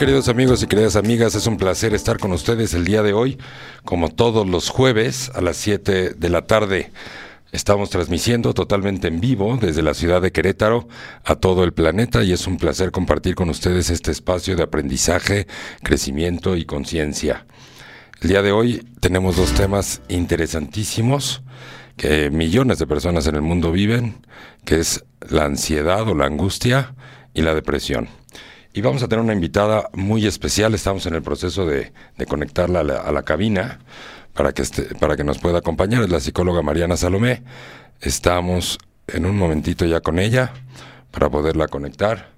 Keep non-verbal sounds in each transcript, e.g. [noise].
¿Qué tal queridos amigos y queridas amigas? Es un placer estar con ustedes el día de hoy, como todos los jueves a las 7 de la tarde. Estamos transmitiendo totalmente en vivo desde la ciudad de Querétaro a todo el planeta y es un placer compartir con ustedes este espacio de aprendizaje, crecimiento y conciencia. El día de hoy tenemos dos temas interesantísimos que millones de personas en el mundo viven, que es la ansiedad o la angustia y la depresión. Y vamos a tener una invitada muy especial, estamos en el proceso de, conectarla a la, cabina para que, para que nos pueda acompañar, es la psicóloga Mariana Salomé. Estamos en un momentito ya con ella para poderla conectar.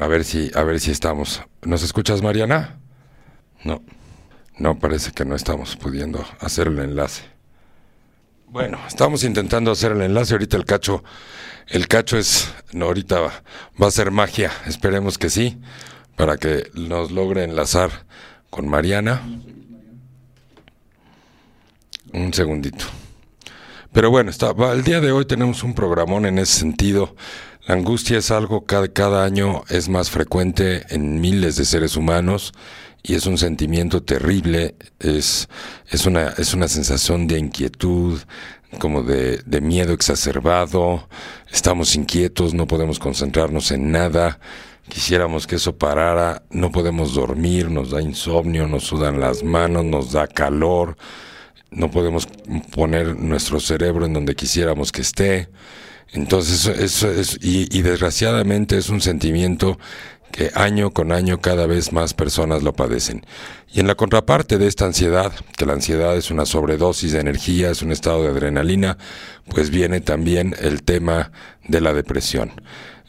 A ver si, a ver si estamos. ¿Nos escuchas, Mariana? No. No, parece que no estamos pudiendo hacer el enlace. Bueno, estamos intentando hacer el enlace. Ahorita el cacho, el cacho es, no, ahorita va, va a ser magia. Esperemos que sí, para que nos logre enlazar con Mariana. Un segundito. Pero bueno, está, el día de hoy tenemos un programón en ese sentido. La angustia es algo que cada año es más frecuente en miles de seres humanos y es un sentimiento terrible, es, es, una, es una sensación de inquietud, como de, de miedo exacerbado, estamos inquietos, no podemos concentrarnos en nada, quisiéramos que eso parara, no podemos dormir, nos da insomnio, nos sudan las manos, nos da calor, no podemos poner nuestro cerebro en donde quisiéramos que esté. Entonces, eso es, y, y desgraciadamente es un sentimiento que año con año cada vez más personas lo padecen. Y en la contraparte de esta ansiedad, que la ansiedad es una sobredosis de energía, es un estado de adrenalina, pues viene también el tema de la depresión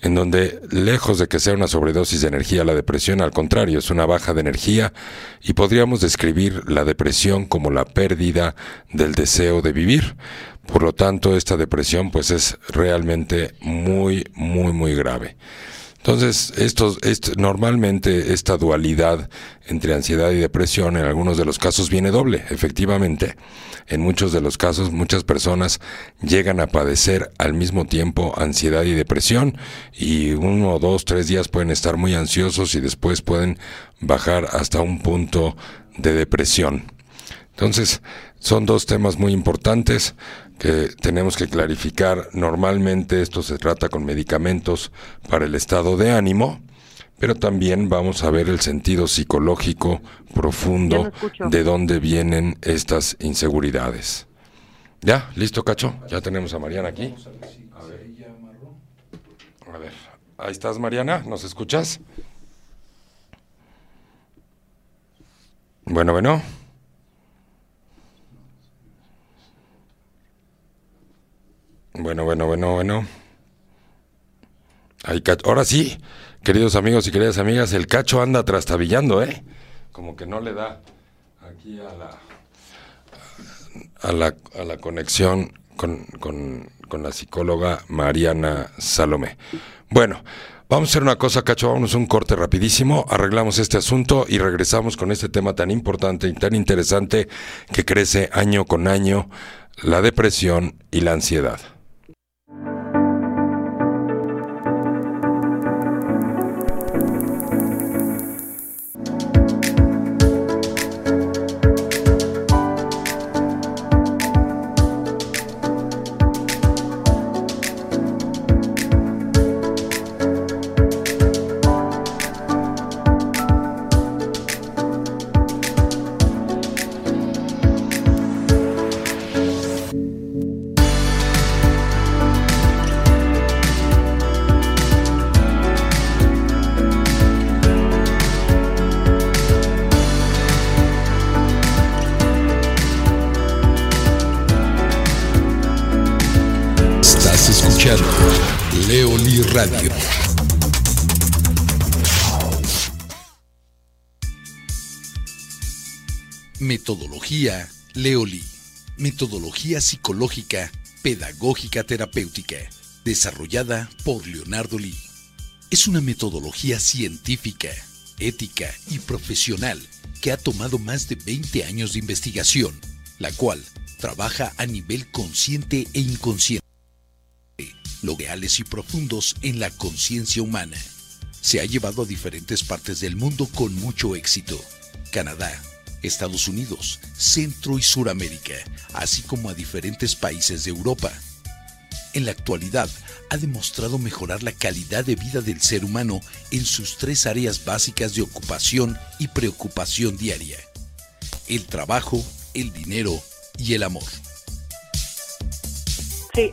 en donde lejos de que sea una sobredosis de energía, la depresión al contrario es una baja de energía y podríamos describir la depresión como la pérdida del deseo de vivir. Por lo tanto, esta depresión pues es realmente muy, muy, muy grave. Entonces, esto, normalmente esta dualidad entre ansiedad y depresión en algunos de los casos viene doble, efectivamente. En muchos de los casos muchas personas llegan a padecer al mismo tiempo ansiedad y depresión y uno, dos, tres días pueden estar muy ansiosos y después pueden bajar hasta un punto de depresión. Entonces, son dos temas muy importantes que tenemos que clarificar. Normalmente esto se trata con medicamentos para el estado de ánimo, pero también vamos a ver el sentido psicológico profundo de dónde vienen estas inseguridades. ¿Ya? ¿Listo, Cacho? Ya tenemos a Mariana aquí. A ver. A ver. Ahí estás, Mariana. ¿Nos escuchas? Bueno, bueno. Bueno, bueno, bueno, bueno. Ahora sí, queridos amigos y queridas amigas, el cacho anda trastabillando, ¿eh? Como que no le da aquí a la, a la, a la conexión con, con, con la psicóloga Mariana Salomé. Bueno, Vamos a hacer una cosa, Cacho, vámonos un corte rapidísimo, arreglamos este asunto y regresamos con este tema tan importante y tan interesante que crece año con año, la depresión y la ansiedad. Leoli. Metodología psicológica, pedagógica terapéutica, desarrollada por Leonardo Lee. Es una metodología científica, ética y profesional que ha tomado más de 20 años de investigación, la cual trabaja a nivel consciente e inconsciente, lo reales y profundos en la conciencia humana se ha llevado a diferentes partes del mundo con mucho éxito. Canadá, Estados Unidos, Centro y Suramérica, así como a diferentes países de Europa. En la actualidad, ha demostrado mejorar la calidad de vida del ser humano en sus tres áreas básicas de ocupación y preocupación diaria. El trabajo, el dinero y el amor. Sí,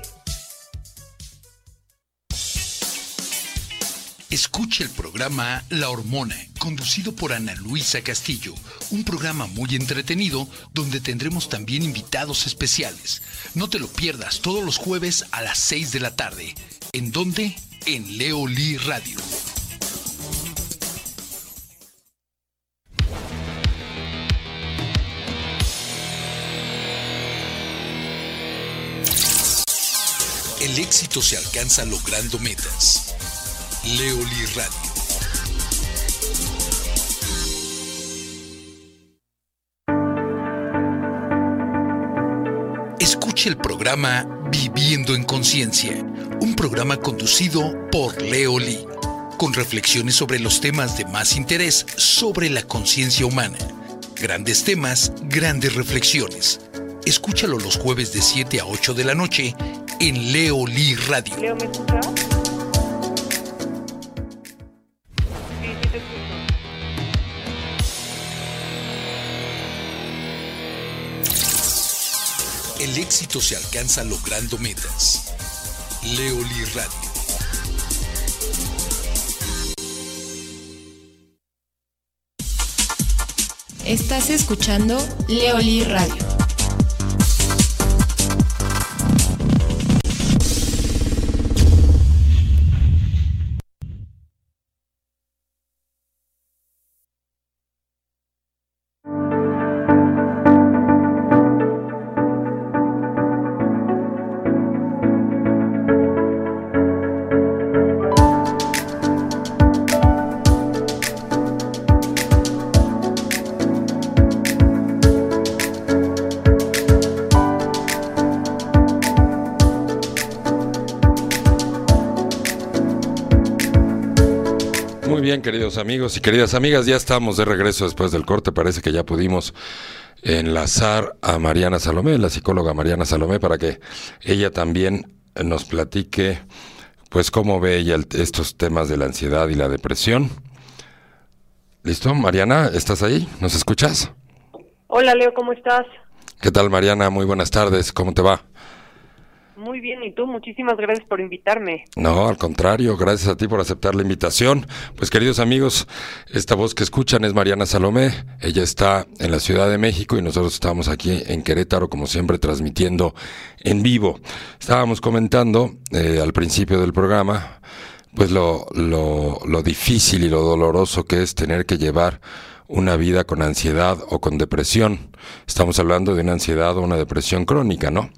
Escuche el programa La Hormona, conducido por Ana Luisa Castillo, un programa muy entretenido donde tendremos también invitados especiales. No te lo pierdas todos los jueves a las 6 de la tarde. ¿En dónde? En Leoli Radio. El éxito se alcanza logrando metas. Leoli Radio. Escuche el programa Viviendo en Conciencia, un programa conducido por Leoli, con reflexiones sobre los temas de más interés sobre la conciencia humana. Grandes temas, grandes reflexiones. Escúchalo los jueves de 7 a 8 de la noche en Leoli Radio. Leo, ¿me escuchas? El éxito se alcanza logrando metas. Leoli Radio. Estás escuchando Leoli Radio. Queridos amigos y queridas amigas, ya estamos de regreso después del corte. Parece que ya pudimos enlazar a Mariana Salomé, la psicóloga Mariana Salomé, para que ella también nos platique, pues, cómo ve ella el- estos temas de la ansiedad y la depresión. ¿Listo? Mariana, ¿estás ahí? ¿Nos escuchas? Hola Leo, ¿cómo estás? ¿Qué tal, Mariana? Muy buenas tardes. ¿Cómo te va? Muy bien, ¿y tú? Muchísimas gracias por invitarme. No, al contrario, gracias a ti por aceptar la invitación. Pues queridos amigos, esta voz que escuchan es Mariana Salomé. Ella está en la Ciudad de México y nosotros estamos aquí en Querétaro, como siempre, transmitiendo en vivo. Estábamos comentando eh, al principio del programa, pues lo, lo, lo difícil y lo doloroso que es tener que llevar una vida con ansiedad o con depresión. Estamos hablando de una ansiedad o una depresión crónica, ¿no?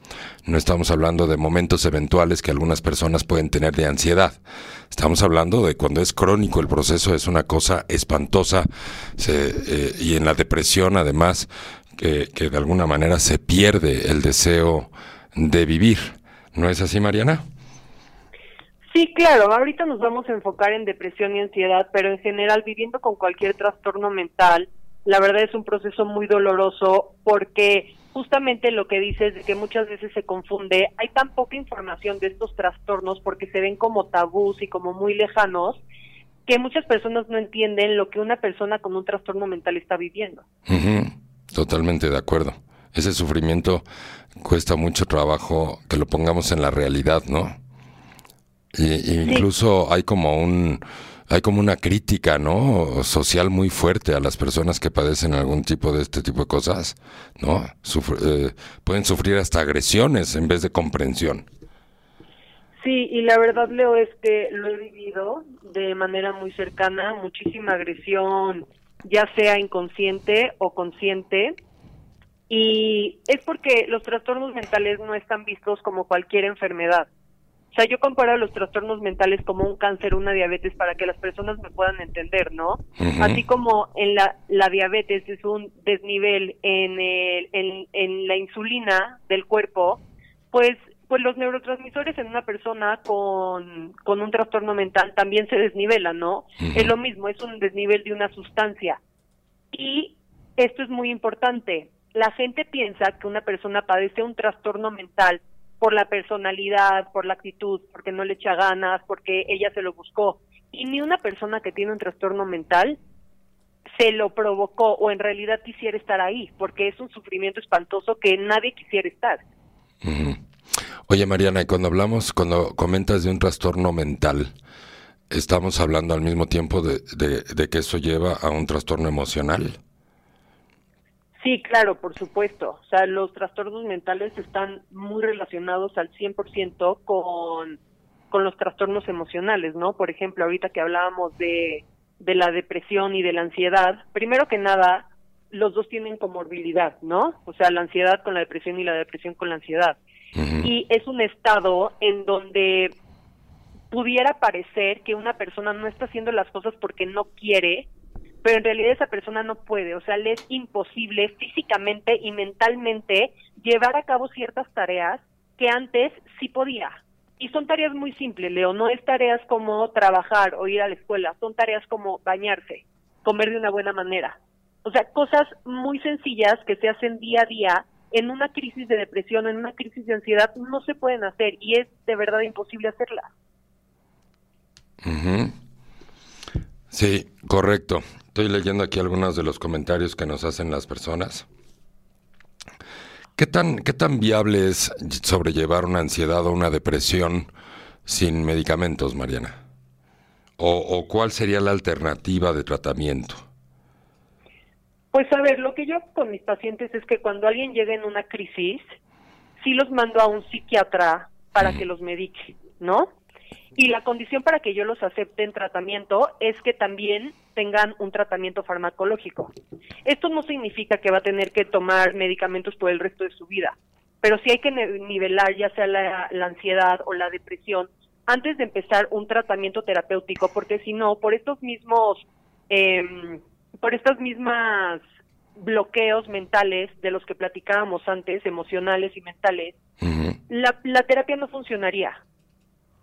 No estamos hablando de momentos eventuales que algunas personas pueden tener de ansiedad. Estamos hablando de cuando es crónico el proceso, es una cosa espantosa eh, y en la depresión además que de alguna manera se pierde el deseo de vivir. ¿No es así, Mariana? Sí, claro, ahorita nos vamos a enfocar en depresión y ansiedad, pero en general viviendo con cualquier trastorno mental, la verdad es un proceso muy doloroso porque justamente lo que dices de que muchas veces se confunde, hay tan poca información de estos trastornos porque se ven como tabús y como muy lejanos que muchas personas no entienden lo que una persona con un trastorno mental está viviendo. Totalmente de acuerdo. Ese sufrimiento cuesta mucho trabajo que lo pongamos en la realidad, ¿no? Y, y incluso hay como un hay como una crítica, ¿no? Social muy fuerte a las personas que padecen algún tipo de este tipo de cosas, ¿no? Sufr- eh, pueden sufrir hasta agresiones en vez de comprensión. Sí, y la verdad, Leo, es que lo he vivido de manera muy cercana, muchísima agresión, ya sea inconsciente o consciente, y es porque los trastornos mentales no están vistos como cualquier enfermedad. O sea, yo comparo los trastornos mentales como un cáncer, una diabetes, para que las personas me puedan entender, ¿no? Así como en la, la diabetes es un desnivel en, el, en, en la insulina del cuerpo, pues, pues los neurotransmisores en una persona con, con un trastorno mental también se desnivelan, ¿no? Es lo mismo, es un desnivel de una sustancia. Y esto es muy importante. La gente piensa que una persona padece un trastorno mental por la personalidad, por la actitud, porque no le echa ganas, porque ella se lo buscó. Y ni una persona que tiene un trastorno mental se lo provocó o en realidad quisiera estar ahí, porque es un sufrimiento espantoso que nadie quisiera estar. Oye Mariana, y cuando hablamos, cuando comentas de un trastorno mental, ¿estamos hablando al mismo tiempo de, de que eso lleva a un trastorno emocional? Sí, claro, por supuesto. O sea, los trastornos mentales están muy relacionados al 100% con, con los trastornos emocionales, ¿no? Por ejemplo, ahorita que hablábamos de, de la depresión y de la ansiedad, primero que nada, los dos tienen comorbilidad, ¿no? O sea, la ansiedad con la depresión y la depresión con la ansiedad. Y es un estado en donde pudiera parecer que una persona no está haciendo las cosas porque no quiere, pero en realidad esa persona no puede, o sea, le es imposible físicamente y mentalmente llevar a cabo ciertas tareas que antes sí podía. Y son tareas muy simples, Leo, no es tareas como trabajar o ir a la escuela, son tareas como bañarse, comer de una buena manera. O sea, cosas muy sencillas que se hacen día a día en una crisis de depresión, en una crisis de ansiedad, no se pueden hacer y es de verdad imposible hacerlas. Sí, correcto. Estoy leyendo aquí algunos de los comentarios que nos hacen las personas. ¿Qué tan, qué tan viable es sobrellevar una ansiedad o una depresión sin medicamentos, Mariana? ¿O, o cuál sería la alternativa de tratamiento? Pues a ver, lo que yo con mis pacientes es que cuando alguien llega en una crisis, sí los mando a un psiquiatra para que los medique, ¿no? Y la condición para que yo los acepte en tratamiento es que también tengan un tratamiento farmacológico. Esto no significa que va a tener que tomar medicamentos por el resto de su vida, pero sí hay que nivelar ya sea la, ansiedad o la depresión antes de empezar un tratamiento terapéutico, porque si no, por estos mismos, eh, por estas mismas bloqueos mentales de los que platicábamos antes, emocionales y mentales, la, la terapia no funcionaría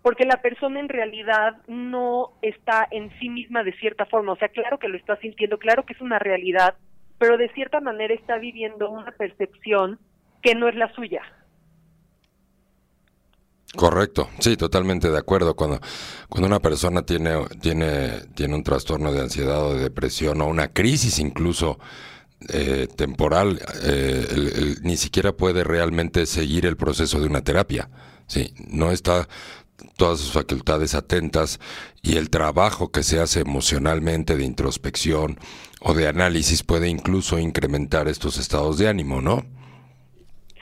porque la persona en realidad no está en sí misma de cierta forma, o sea, claro que lo está sintiendo, claro que es una realidad, pero de cierta manera está viviendo una percepción que no es la suya. Correcto, sí, totalmente de acuerdo. Cuando, cuando una persona tiene, tiene, tiene un trastorno de ansiedad o de depresión o una crisis incluso eh, temporal, eh, ni siquiera puede realmente seguir el proceso de una terapia. Sí, no está todas sus facultades atentas y el trabajo que se hace emocionalmente de introspección o de análisis puede incluso incrementar estos estados de ánimo, ¿no?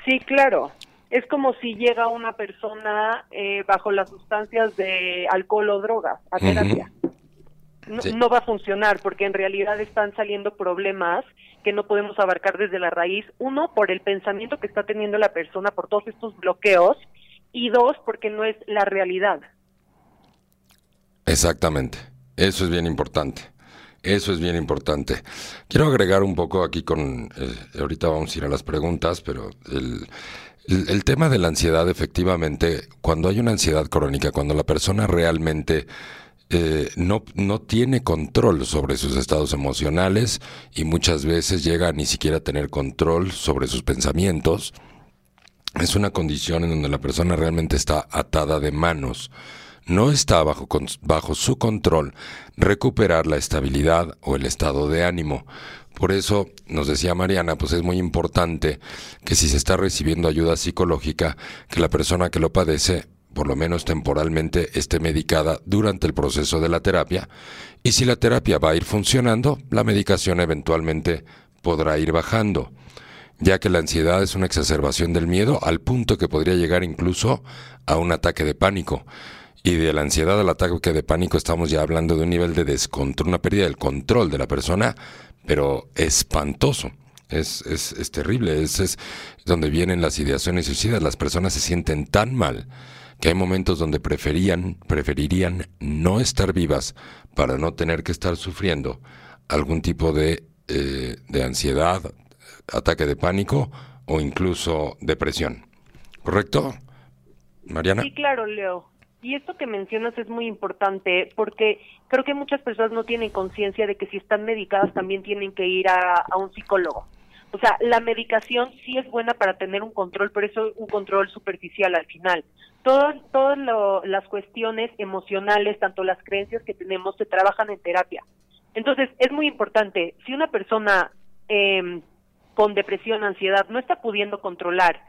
Sí, claro. Es como si llega una persona eh, bajo las sustancias de alcohol o drogas a terapia. no, va a funcionar porque en realidad están saliendo problemas que no podemos abarcar desde la raíz. Uno, por el pensamiento que está teniendo la persona, por todos estos bloqueos y dos, porque no es la realidad. Exactamente, eso es bien importante. Eso es bien importante. Quiero agregar un poco aquí con, eh, ahorita vamos a ir a las preguntas, pero el, el, tema de la ansiedad, efectivamente, cuando hay una ansiedad crónica, cuando la persona realmente eh, no, no tiene control sobre sus estados emocionales y muchas veces llega a ni siquiera tener control sobre sus pensamientos, es una condición en donde la persona realmente está atada de manos. No está bajo, bajo su control recuperar la estabilidad o el estado de ánimo. Por eso, nos decía Mariana, pues es muy importante que si se está recibiendo ayuda psicológica, que la persona que lo padece, por lo menos temporalmente, esté medicada durante el proceso de la terapia. Y si la terapia va a ir funcionando, la medicación eventualmente podrá ir bajando ya que la ansiedad es una exacerbación del miedo al punto que podría llegar incluso a un ataque de pánico. Y de la ansiedad al ataque de pánico estamos ya hablando de un nivel de descontrol, una pérdida del control de la persona, pero espantoso. Es, es, es terrible, es, es donde vienen las ideaciones suicidas. Las personas se sienten tan mal que hay momentos donde preferían, preferirían no estar vivas para no tener que estar sufriendo algún tipo de, eh, de ansiedad, ataque de pánico o incluso depresión. ¿Correcto? Mariana. Sí, claro, Leo. Y esto que mencionas es muy importante porque creo que muchas personas no tienen conciencia de que si están medicadas también tienen que ir a, un psicólogo. O sea, la medicación sí es buena para tener un control, pero eso es un control superficial al final. Todas, todas las cuestiones emocionales, tanto las creencias que tenemos, se trabajan en terapia. Entonces, es muy importante, si una persona eh, con depresión, ansiedad, no está pudiendo controlar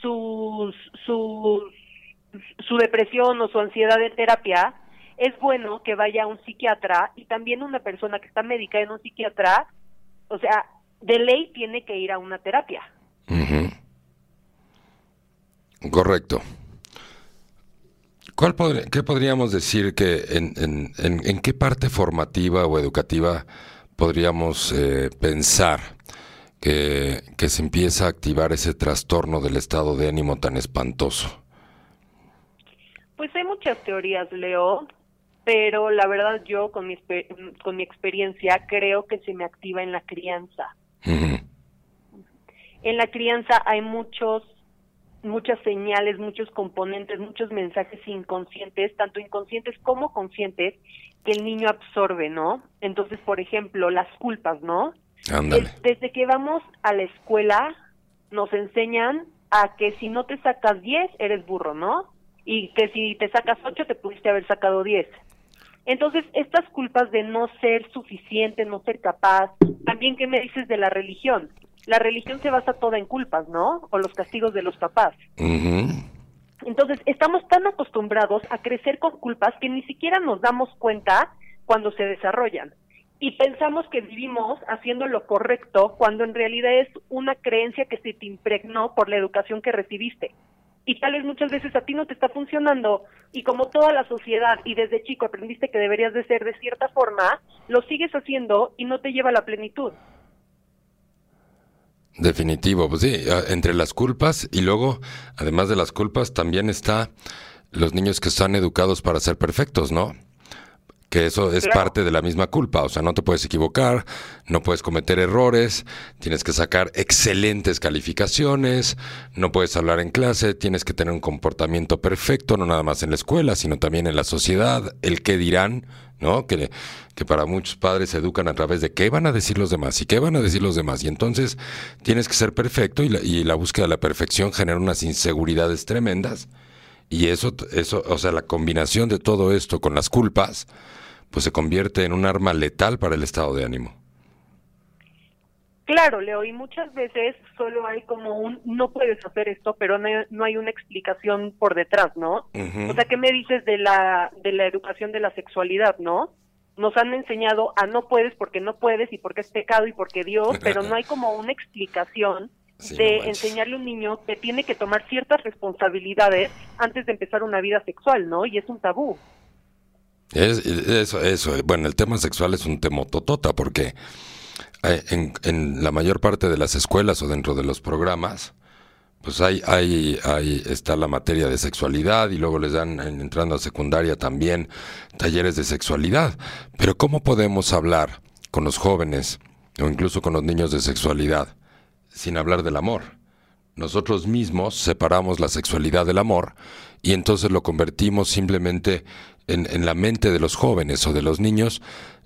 sus, sus, su depresión o su ansiedad en terapia, es bueno que vaya a un psiquiatra y también una persona que está médica en un psiquiatra, o sea, de ley tiene que ir a una terapia. Correcto. ¿Cuál ¿Qué podríamos decir que en, en, en, qué parte formativa o educativa podríamos eh, pensar que, que se empieza a activar ese trastorno del estado de ánimo tan espantoso? Pues hay muchas teorías, Leo, pero la verdad yo con mi, con mi experiencia creo que se me activa en la crianza. En la crianza hay muchos muchas señales, muchos componentes, muchos mensajes inconscientes, tanto inconscientes como conscientes, que el niño absorbe, ¿no? Entonces, por ejemplo, las culpas, ¿no? Desde que vamos a la escuela nos enseñan a que si no te sacas 10 eres burro, ¿no? Y que si te sacas 8 te pudiste haber sacado 10. Entonces, estas culpas de no ser suficiente, no ser capaz, también qué me dices de la religión. La religión se basa toda en culpas, ¿no? O los castigos de los papás. Entonces, estamos tan acostumbrados a crecer con culpas que ni siquiera nos damos cuenta cuando se desarrollan. Y pensamos que vivimos haciendo lo correcto cuando en realidad es una creencia que se te impregnó por la educación que recibiste y tal vez muchas veces a ti no te está funcionando y como toda la sociedad y desde chico aprendiste que deberías de ser de cierta forma, lo sigues haciendo y no te lleva a la plenitud. Definitivo, pues sí, entre las culpas y luego, además de las culpas, también está los niños que están educados para ser perfectos, ¿no? Que eso es parte de la misma culpa, o sea, no te puedes equivocar, no puedes cometer errores, tienes que sacar excelentes calificaciones, no puedes hablar en clase, tienes que tener un comportamiento perfecto, no nada más en la escuela, sino también en la sociedad, el qué dirán, ¿no? Que, que para muchos padres se educan a través de qué van a decir los demás y qué van a decir los demás, y entonces tienes que ser perfecto y la, y la búsqueda de la perfección genera unas inseguridades tremendas. Y eso, eso, o sea, la combinación de todo esto con las culpas, pues se convierte en un arma letal para el estado de ánimo. Claro, Leo, y muchas veces solo hay como un no puedes hacer esto, pero no hay, una explicación por detrás, ¿no? O sea, ¿qué me dices de la de la educación de la sexualidad, no? Nos han enseñado a no puedes porque no puedes y porque es pecado y porque Dios, [laughs] pero no hay como una explicación de enseñarle a un niño que tiene que tomar ciertas responsabilidades antes de empezar una vida sexual, ¿no? Y es un tabú. Es, eso, eso. Bueno, el tema sexual es un tema totota porque eh, en, en, la mayor parte de las escuelas o dentro de los programas, pues hay, hay, hay, está la materia de sexualidad y luego les dan, entrando a secundaria también, talleres de sexualidad. Pero ¿cómo podemos hablar con los jóvenes o incluso con los niños de sexualidad sin hablar del amor? Nosotros mismos separamos la sexualidad del amor y entonces lo convertimos simplemente en, en la mente de los jóvenes o de los niños.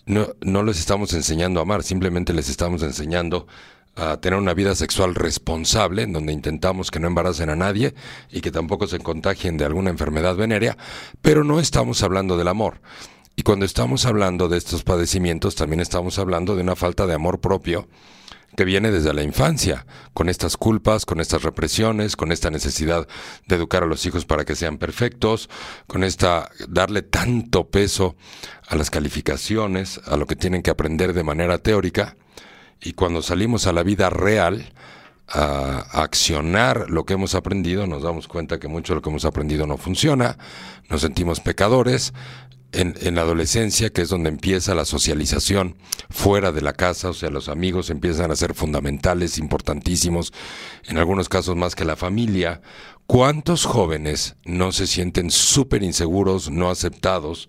No, no les estamos enseñando a amar, simplemente les estamos enseñando a tener una vida sexual responsable, en donde intentamos que no embaracen a nadie y que tampoco se contagien de alguna enfermedad venérea, pero no estamos hablando del amor. Y cuando estamos hablando de estos padecimientos, también estamos hablando de una falta de amor propio que viene desde la infancia, con estas culpas, con estas represiones, con esta necesidad de educar a los hijos para que sean perfectos, con esta darle tanto peso a las calificaciones, a lo que tienen que aprender de manera teórica, y cuando salimos a la vida real, a, accionar lo que hemos aprendido, nos damos cuenta que mucho de lo que hemos aprendido no funciona, nos sentimos pecadores, en, la adolescencia, que es donde empieza la socialización fuera de la casa, o sea, los amigos empiezan a ser fundamentales, importantísimos, en algunos casos más que la familia. ¿Cuántos jóvenes no se sienten súper inseguros, no aceptados,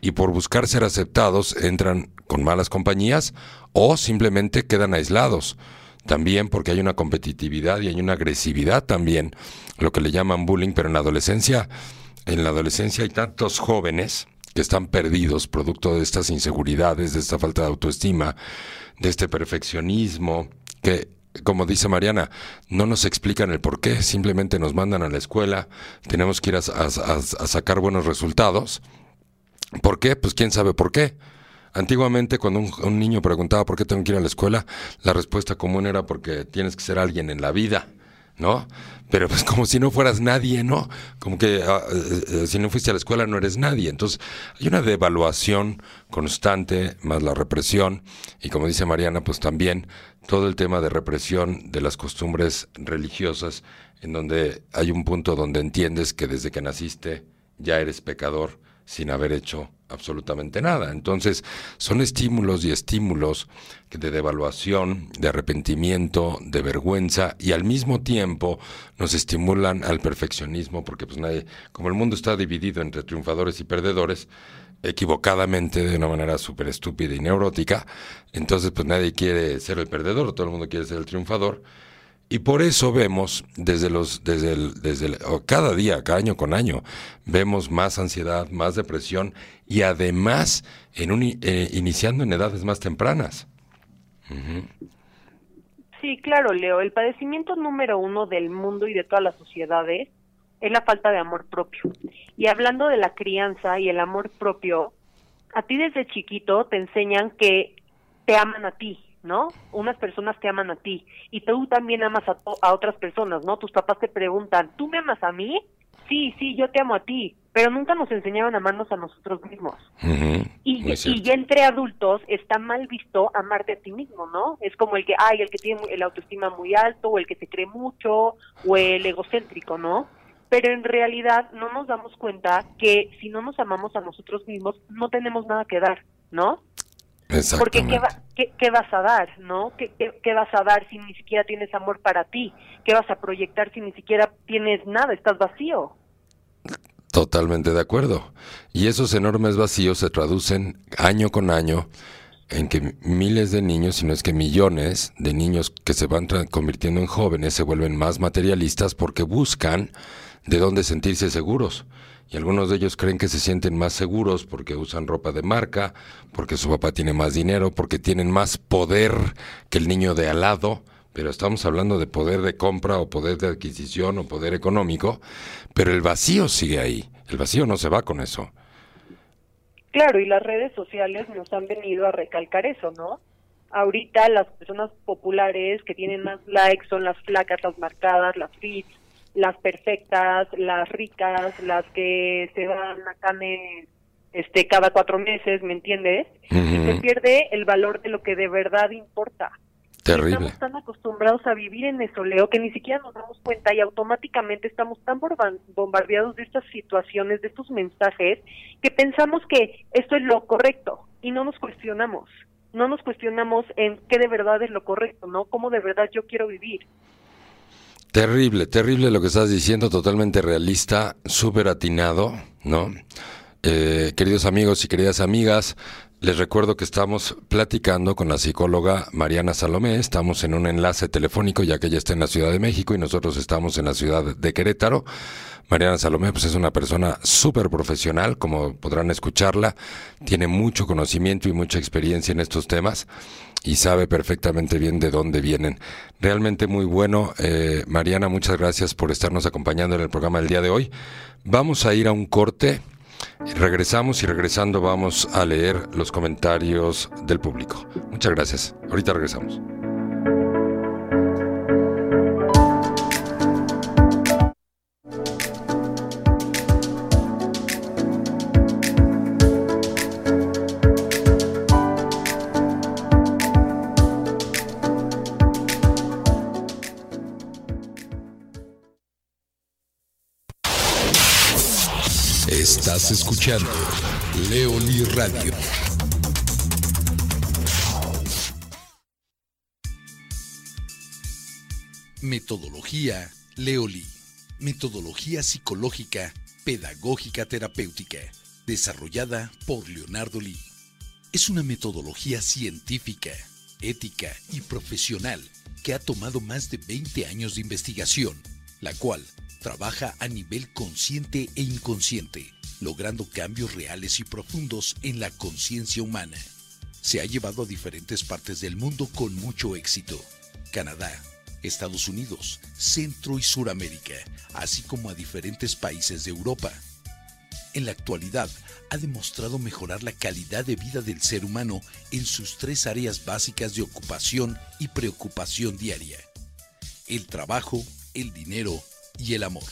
y por buscar ser aceptados entran con malas compañías o simplemente quedan aislados? también porque hay una competitividad y hay una agresividad también, lo que le llaman bullying, pero en la adolescencia, en la adolescencia hay tantos jóvenes que están perdidos producto de estas inseguridades, de esta falta de autoestima, de este perfeccionismo, que como dice Mariana, no nos explican el por qué, simplemente nos mandan a la escuela, tenemos que ir a, sacar buenos resultados. ¿Por qué? Pues quién sabe por qué. Antiguamente, cuando un, niño preguntaba por qué tengo que ir a la escuela, la respuesta común era porque tienes que ser alguien en la vida, ¿no? Pero pues como si no fueras nadie, ¿no? Como que ah, eh, eh, si no fuiste a la escuela no eres nadie. Entonces, hay una devaluación constante, más la represión, y como dice Mariana, pues también todo el tema de represión de las costumbres religiosas, en donde hay un punto donde entiendes que desde que naciste ya eres pecador sin haber hecho absolutamente nada. Entonces, son estímulos y estímulos de devaluación, de arrepentimiento, de vergüenza y al mismo tiempo nos estimulan al perfeccionismo porque pues nadie, como el mundo está dividido entre triunfadores y perdedores, equivocadamente, de una manera súper estúpida y neurótica, entonces pues nadie quiere ser el perdedor, todo el mundo quiere ser el triunfador y por eso vemos desde los, desde desde cada día, cada año con año, vemos más ansiedad, más depresión y además en un, eh, iniciando en edades más tempranas. Sí, claro, Leo. El padecimiento número uno del mundo y de todas las sociedades es la falta de amor propio. Y hablando de la crianza y el amor propio, a ti desde chiquito te enseñan que te aman a ti, ¿no? Unas personas te aman a ti y tú también amas a, otras personas, ¿no? Tus papás te preguntan, ¿tú me amas a mí? Sí, sí, yo te amo a ti, pero nunca nos enseñaron a amarnos a nosotros mismos. y, y ya entre adultos está mal visto amarte a ti mismo, ¿no? Es como el que, ay, el que tiene el autoestima muy alto, o el que se cree mucho, o el egocéntrico, ¿no? Pero en realidad no nos damos cuenta que si no nos amamos a nosotros mismos, no tenemos nada que dar, ¿no? Porque ¿qué, ¿qué, vas a dar, no? ¿Qué, ¿Qué, vas a dar si ni siquiera tienes amor para ti? ¿Qué vas a proyectar si ni siquiera tienes nada? Estás vacío. Totalmente de acuerdo. Y esos enormes vacíos se traducen año con año en que miles de niños, si no es que millones de niños que se van convirtiendo en jóvenes se vuelven más materialistas porque buscan de dónde sentirse seguros y algunos de ellos creen que se sienten más seguros porque usan ropa de marca, porque su papá tiene más dinero, porque tienen más poder que el niño de al lado, pero estamos hablando de poder de compra o poder de adquisición o poder económico, pero el vacío sigue ahí, el vacío no se va con eso. Claro, y las redes sociales nos han venido a recalcar eso, ¿no? Ahorita las personas populares que tienen más likes son las flacas, las marcadas, las fits, las perfectas, las ricas, las que se van a Cane este, cada cuatro meses, ¿me entiendes? Se pierde el valor de lo que de verdad importa. Terrible. Estamos tan acostumbrados a vivir en eso, Leo, que ni siquiera nos damos cuenta y automáticamente estamos tan bombardeados de estas situaciones, de estos mensajes, que pensamos que esto es lo correcto y no nos cuestionamos. No nos cuestionamos en qué de verdad es lo correcto, ¿no? Cómo de verdad yo quiero vivir. Terrible, terrible lo que estás diciendo, totalmente realista, súper atinado, ¿no? Eh, queridos amigos y queridas amigas, les recuerdo que estamos platicando con la psicóloga Mariana Salomé, estamos en un enlace telefónico ya que ella está en la Ciudad de México y nosotros estamos en la ciudad de Querétaro. Mariana Salomé pues es una persona súper profesional, como podrán escucharla, tiene mucho conocimiento y mucha experiencia en estos temas y sabe perfectamente bien de dónde vienen. Realmente muy bueno. Eh, Mariana, muchas gracias por estarnos acompañando en el programa del día de hoy. Vamos a ir a un corte. Regresamos y regresando vamos a leer los comentarios del público. Muchas gracias. Ahorita regresamos. Estás escuchando Leoli Radio. Metodología Leoli. Metodología psicológica, pedagógica terapéutica, desarrollada por Leonardo Lee. Es una metodología científica, ética y profesional que ha tomado más de 20 años de investigación, la cual trabaja a nivel consciente e inconsciente, logrando cambios reales y profundos en la conciencia humana. Se ha llevado a diferentes partes del mundo con mucho éxito. Canadá, Estados Unidos, Centro y Suramérica, así como a diferentes países de Europa. En la actualidad, ha demostrado mejorar la calidad de vida del ser humano en sus tres áreas básicas de ocupación y preocupación diaria. El trabajo, el dinero y el amor.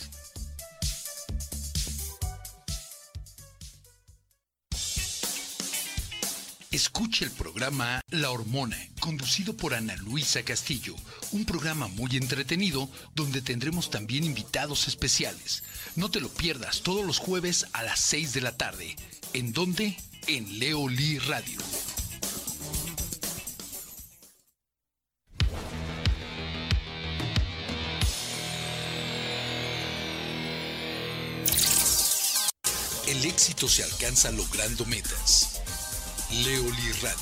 Escuche el programa La Hormona, conducido por Ana Luisa Castillo, un programa muy entretenido donde tendremos también invitados especiales. No te lo pierdas todos los jueves a las 6 de la tarde. ¿En dónde? En Leoli Radio. El éxito se alcanza logrando metas. Leoli Radio.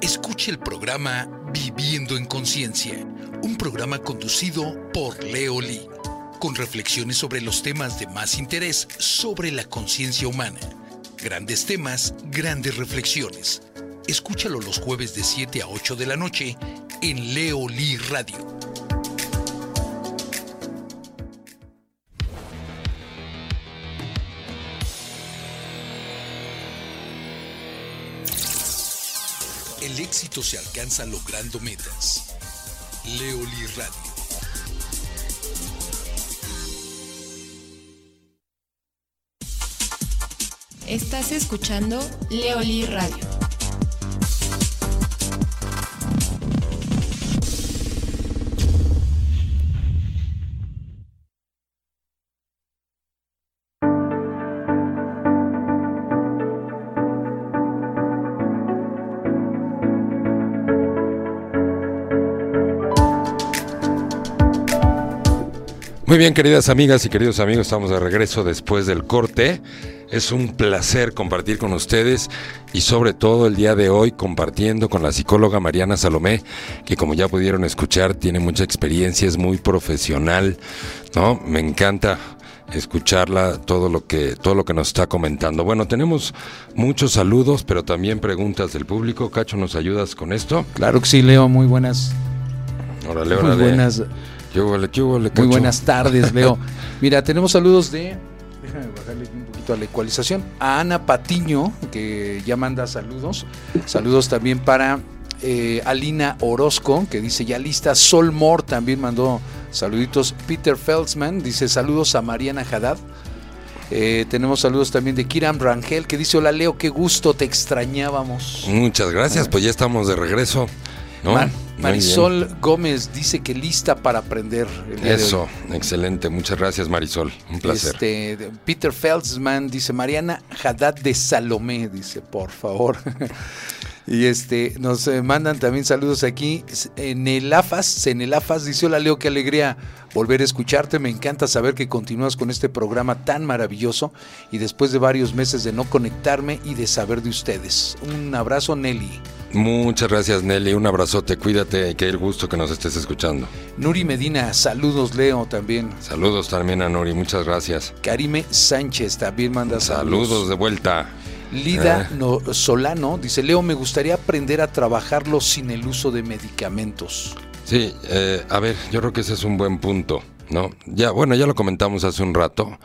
Escuche el programa Viviendo en Conciencia, un programa conducido por Leoli, con reflexiones sobre los temas de más interés sobre la conciencia humana. Grandes temas, grandes reflexiones. Escúchalo los jueves de 7 a 8 de la noche en Leoli Radio. El éxito se alcanza logrando metas. Leoli Radio. Estás escuchando Leoli Radio. Muy bien, queridas amigas y queridos amigos, estamos de regreso después del corte. Es un placer compartir con ustedes y sobre todo el día de hoy compartiendo con la psicóloga Mariana Salomé, que como ya pudieron escuchar tiene mucha experiencia, es muy profesional, ¿no? Me encanta escucharla todo lo que todo lo que nos está comentando. Bueno, tenemos muchos saludos, pero también preguntas del público. Cacho, ¿nos ayudas con esto? Claro que sí, Leo, muy buenas. Órale, Muy órale. buenas, ¿Qué huele, qué huele, muy buenas tardes, [laughs] Leo. Mira, tenemos saludos de. Déjame bajarle un poquito a la ecualización. A Ana Patiño, que ya manda saludos. Saludos también para eh, Alina Orozco, que dice ya lista. Sol Mor también mandó saluditos. Peter Felsman dice saludos a Mariana Haddad. Eh, tenemos saludos también de Kiran Rangel, que dice: Hola Leo, qué gusto, te extrañábamos. Muchas gracias, pues ya estamos de regreso. ¿No? Mar- Muy Marisol Gómez dice que lista para aprender. el de hoy. Eso, excelente. Muchas gracias, Marisol. Un placer. Este, Peter Felsman dice Mariana Haddad de Salomé, dice, por favor. [laughs] y este, nos eh, mandan también saludos aquí. En el AFAS, en el AFAS dice, hola Leo, qué alegría volver a escucharte. Me encanta saber que continúas con este programa tan maravilloso y después de varios meses de no conectarme y de saber de ustedes. Un abrazo, Nelly. Muchas gracias, Nelly. Un abrazote. Cuídate qué gusto que nos estés escuchando. Nuri Medina, saludos Leo también. Saludos también a Nori. Muchas gracias. Karime Sánchez también manda saludos. Saludos de vuelta. Lida Eh. No- Solano dice, Leo, me gustaría aprender a trabajarlo sin el uso de medicamentos. Sí, eh, a ver, yo creo que ese es un buen punto, ¿no? Ya, bueno, ya lo comentamos hace un rato.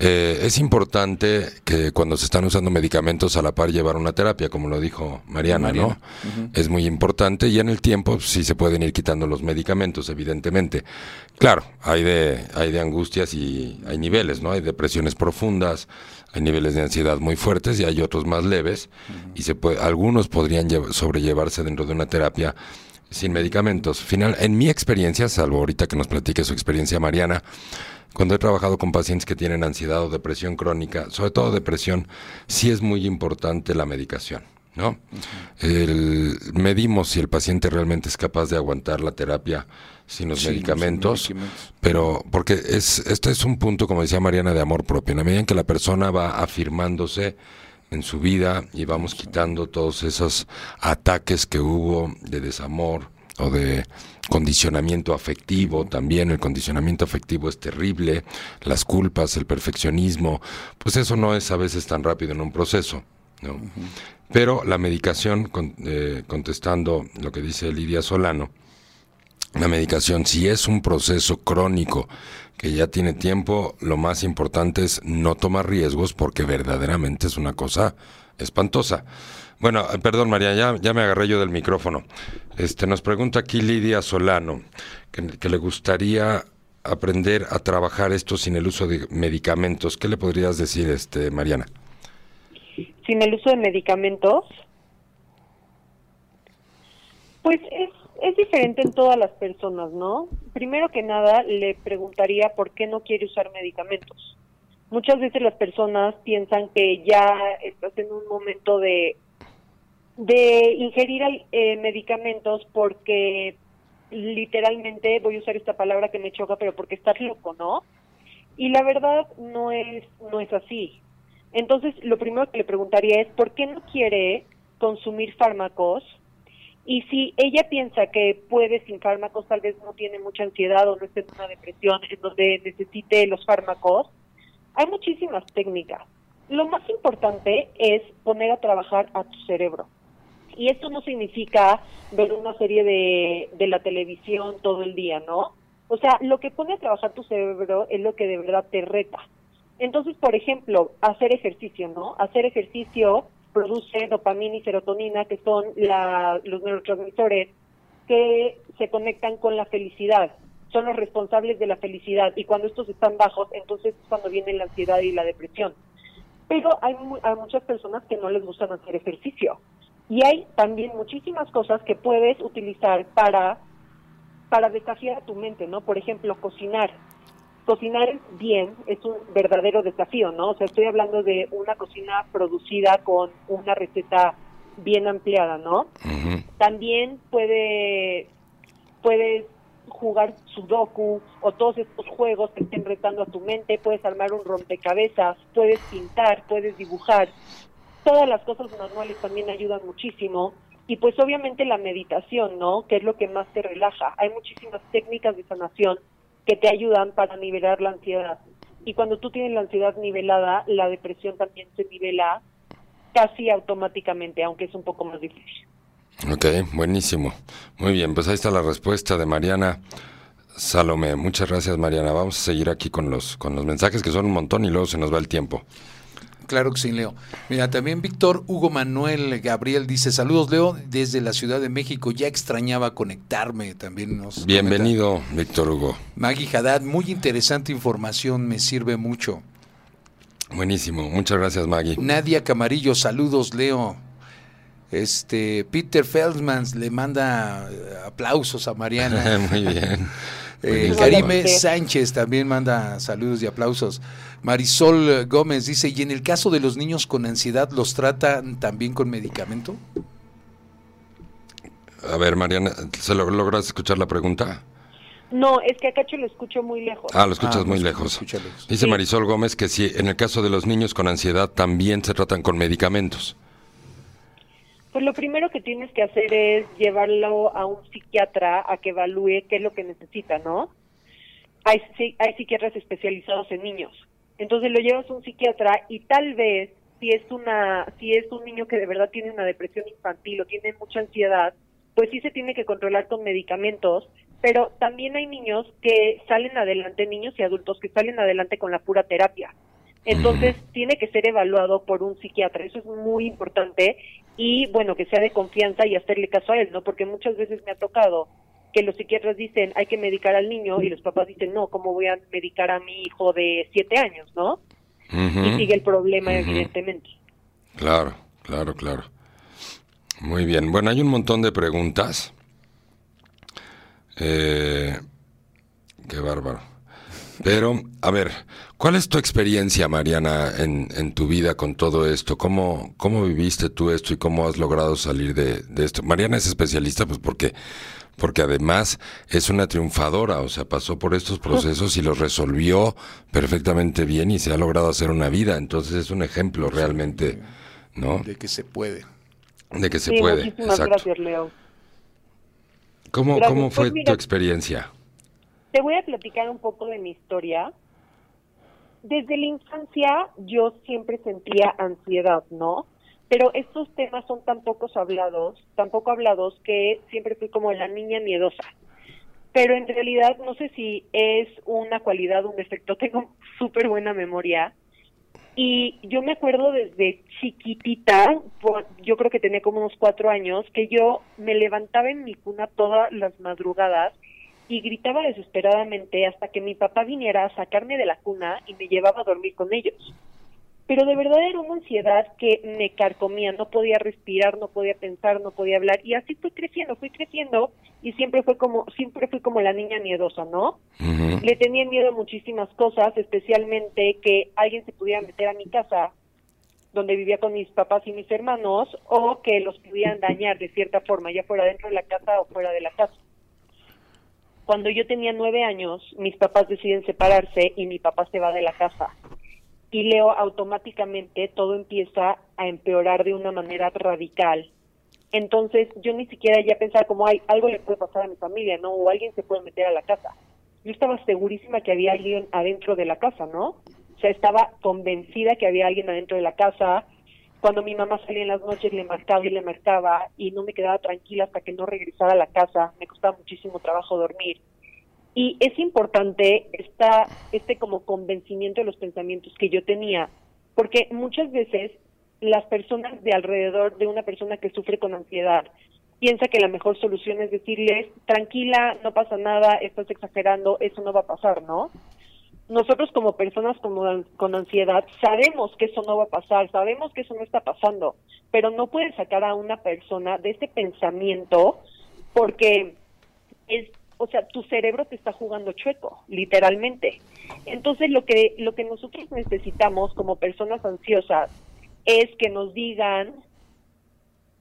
Eh, es importante que cuando se están usando medicamentos a la par llevar una terapia, como lo dijo Mariana, Mariana, ¿no? Es muy importante y en el tiempo sí se pueden ir quitando los medicamentos, evidentemente. Claro, hay de, hay de angustias y hay niveles, ¿no? Hay depresiones profundas, hay niveles de ansiedad muy fuertes y hay otros más leves y se puede, algunos podrían llev- sobrellevarse dentro de una terapia sin medicamentos. Final, en mi experiencia, salvo ahorita que nos platique su experiencia Mariana, cuando he trabajado con pacientes que tienen ansiedad o depresión crónica, sobre todo depresión, sí es muy importante la medicación. ¿No? El- medimos si el paciente realmente es capaz de aguantar la terapia sin los Sí, medicamentos. pero porque es este es un punto, como decía Mariana, de amor propio. En la medida en que la persona va afirmándose en su vida y vamos quitando todos esos ataques que hubo de desamor o de condicionamiento afectivo también el condicionamiento afectivo es terrible las culpas el perfeccionismo pues eso no es a veces tan rápido en un proceso ¿no? Pero la medicación con- eh, contestando lo que dice Lidia Solano la medicación, si es un proceso crónico que ya tiene tiempo, lo más importante es no tomar riesgos porque verdaderamente es una cosa espantosa. Bueno, eh, perdón María, ya, me agarré yo del micrófono. Este, nos pregunta aquí Lidia Solano que, que le gustaría aprender a trabajar esto sin el uso de medicamentos. ¿Qué le podrías decir, este, Mariana? Sin el uso de medicamentos, pues es, es diferente en todas las personas, ¿no? Primero que nada, le preguntaría por qué no quiere usar medicamentos. Muchas veces las personas piensan que ya estás en un momento de, de ingerir eh, medicamentos porque literalmente, voy a usar esta palabra que me choca, pero porque estás loco, ¿no? Y la verdad no es, no es así. Entonces, lo primero que le preguntaría es, ¿por qué no quiere consumir fármacos? Y si ella piensa que puede sin fármacos, tal vez no tiene mucha ansiedad o no está en una depresión en donde necesite los fármacos, hay muchísimas técnicas. Lo más importante es poner a trabajar a tu cerebro. Y esto no significa ver una serie de, de la televisión todo el día, ¿no? O sea, lo que pone a trabajar tu cerebro es lo que de verdad te reta. Entonces, por ejemplo, hacer ejercicio, ¿no? Hacer ejercicio produce dopamina y serotonina, que son la- los neurotransmisores que se conectan con la felicidad. Son los responsables de la felicidad. Y cuando estos están bajos, entonces es cuando viene la ansiedad y la depresión. Pero hay, mu- hay muchas personas que no les gustan hacer ejercicio. Y hay también muchísimas cosas que puedes utilizar para, para desafiar a tu mente, ¿no? Por ejemplo, cocinar. Cocinar bien es un verdadero desafío, ¿no? O sea, estoy hablando de una cocina producida con una receta bien ampliada, ¿no? También puede, puedes jugar sudoku o todos estos juegos que estén retando a tu mente, puedes armar un rompecabezas, puedes pintar, puedes dibujar. Todas las cosas manuales también ayudan muchísimo. Y pues obviamente la meditación, ¿no? Que es lo que más te relaja. Hay muchísimas técnicas de sanación que te ayudan para nivelar la ansiedad. Y cuando tú tienes la ansiedad nivelada, la depresión también se nivela casi automáticamente, aunque es un poco más difícil. Ok, buenísimo. Muy bien, pues ahí está la respuesta de Mariana Salomé. Muchas gracias, Mariana. Vamos a seguir aquí con los, con los mensajes que son un montón y luego se nos va el tiempo. Claro que sí, Leo. Mira, también Víctor Hugo Manuel Gabriel dice, saludos Leo desde la Ciudad de México, ya extrañaba conectarme, también nos Bienvenido, Víctor Hugo. Maggie Haddad, muy interesante información, me sirve mucho. Buenísimo. Muchas gracias, Maggie. Nadia Camarillo, saludos Leo. Este Peter Feldman le manda eh, aplausos a Mariana. [laughs] Muy bien. Eh. Karime Sánchez también manda saludos y aplausos. Marisol Gómez dice, ¿y en el caso de los niños con ansiedad los tratan también con medicamento? A ver, Mariana, ¿se lo, logras escuchar la pregunta? No, es que a Cacho lo escucho muy lejos. Ah, lo escuchas Ah, muy lo lejos. Dice Sí. Marisol Gómez que si en el caso de los niños con ansiedad también se tratan con medicamentos. Pues lo primero que tienes que hacer es llevarlo a un psiquiatra a que evalúe qué es lo que necesita, ¿no? Hay, hay psiquiatras especializados en niños. Entonces lo llevas a un psiquiatra y tal vez si es una si es un niño que de verdad tiene una depresión infantil o tiene mucha ansiedad, pues sí se tiene que controlar con medicamentos, pero también hay niños que salen adelante, niños y adultos que salen adelante con la pura terapia. Entonces tiene que ser evaluado por un psiquiatra, eso es muy importante y bueno, que sea de confianza y hacerle caso a él, ¿no? Porque muchas veces me ha tocado que los psiquiatras dicen hay que medicar al niño y los papás dicen no, ¿cómo voy a medicar a mi hijo de siete años, no? Y sigue el problema evidentemente. Claro, claro, claro. Muy bien. Bueno, hay un montón de preguntas. Eh, qué bárbaro. Pero, a ver, ¿cuál es tu experiencia, Mariana, en, en tu vida con todo esto? ¿Cómo, ¿Cómo viviste tú esto y cómo has logrado salir de, de esto? Mariana es especialista, pues porque, porque además es una triunfadora, o sea, pasó por estos procesos y los resolvió perfectamente bien y se ha logrado hacer una vida. Entonces es un ejemplo realmente, ¿no? De que se puede. De que se sí, puede. Muchísimas Exacto. gracias, Leo. ¿Cómo, Gracias. ¿Cómo fue Pues mira- tu experiencia? Te voy a platicar un poco de mi historia. Desde la infancia yo siempre sentía ansiedad, ¿no? Pero estos temas son tan pocos hablados, tan poco hablados que siempre fui como la niña miedosa. Pero en realidad no sé si es una cualidad o un defecto. [laughs] Tengo súper buena memoria. Y yo me acuerdo desde chiquitita, yo creo que tenía como unos cuatro años, que yo me levantaba en mi cuna todas las madrugadas y gritaba desesperadamente hasta que mi papá viniera a sacarme de la cuna y me llevaba a dormir con ellos. Pero de verdad era una ansiedad que me carcomía, no podía respirar, no podía pensar, no podía hablar y así fui creciendo, fui creciendo y siempre fue como siempre fui como la niña miedosa, ¿no? Le tenía miedo a muchísimas cosas, especialmente que alguien se pudiera meter a mi casa donde vivía con mis papás y mis hermanos o que los pudieran dañar de cierta forma, ya fuera dentro de la casa o fuera de la casa. Cuando yo tenía nueve años, mis papás deciden separarse y mi papá se va de la casa. Y Leo automáticamente todo empieza a empeorar de una manera radical. Entonces yo ni siquiera ya pensaba como hay algo le puede pasar a mi familia, ¿no? O alguien se puede meter a la casa. Yo estaba segurísima que había alguien adentro de la casa, ¿no? O sea, estaba convencida que había alguien adentro de la casa. Cuando mi mamá salía en las noches le marcaba y le marcaba y no me quedaba tranquila hasta que no regresara a la casa. Me costaba muchísimo trabajo dormir. Y es importante esta, este como convencimiento de los pensamientos que yo tenía, porque muchas veces las personas de alrededor de una persona que sufre con ansiedad piensa que la mejor solución es decirles, tranquila, no pasa nada, estás exagerando, eso no va a pasar, ¿no? Nosotros como personas como, con ansiedad sabemos que eso no va a pasar, sabemos que eso no está pasando, pero no puedes sacar a una persona de ese pensamiento porque es o sea, tu cerebro te está jugando chueco, literalmente. Entonces, lo que lo que nosotros necesitamos como personas ansiosas es que nos digan,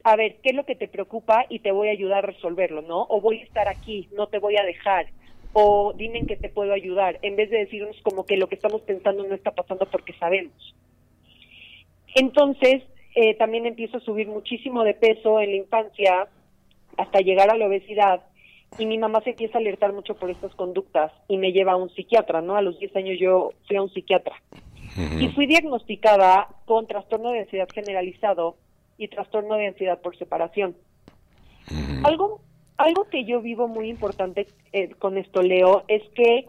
a ver, ¿qué es lo que te preocupa? Y te voy a ayudar a resolverlo, ¿no? O voy a estar aquí, no te voy a dejar. O dime en qué te puedo ayudar, en vez de decirnos como que lo que estamos pensando no está pasando porque sabemos. Entonces, eh, también empiezo a subir muchísimo de peso en la infancia hasta llegar a la obesidad y mi mamá se empieza a alertar mucho por estas conductas y me lleva a un psiquiatra, ¿no? A los 10 años yo fui a un psiquiatra y fui diagnosticada con trastorno de ansiedad generalizado y trastorno de ansiedad por separación. Algo algo que yo vivo muy importante eh, con esto, Leo, es que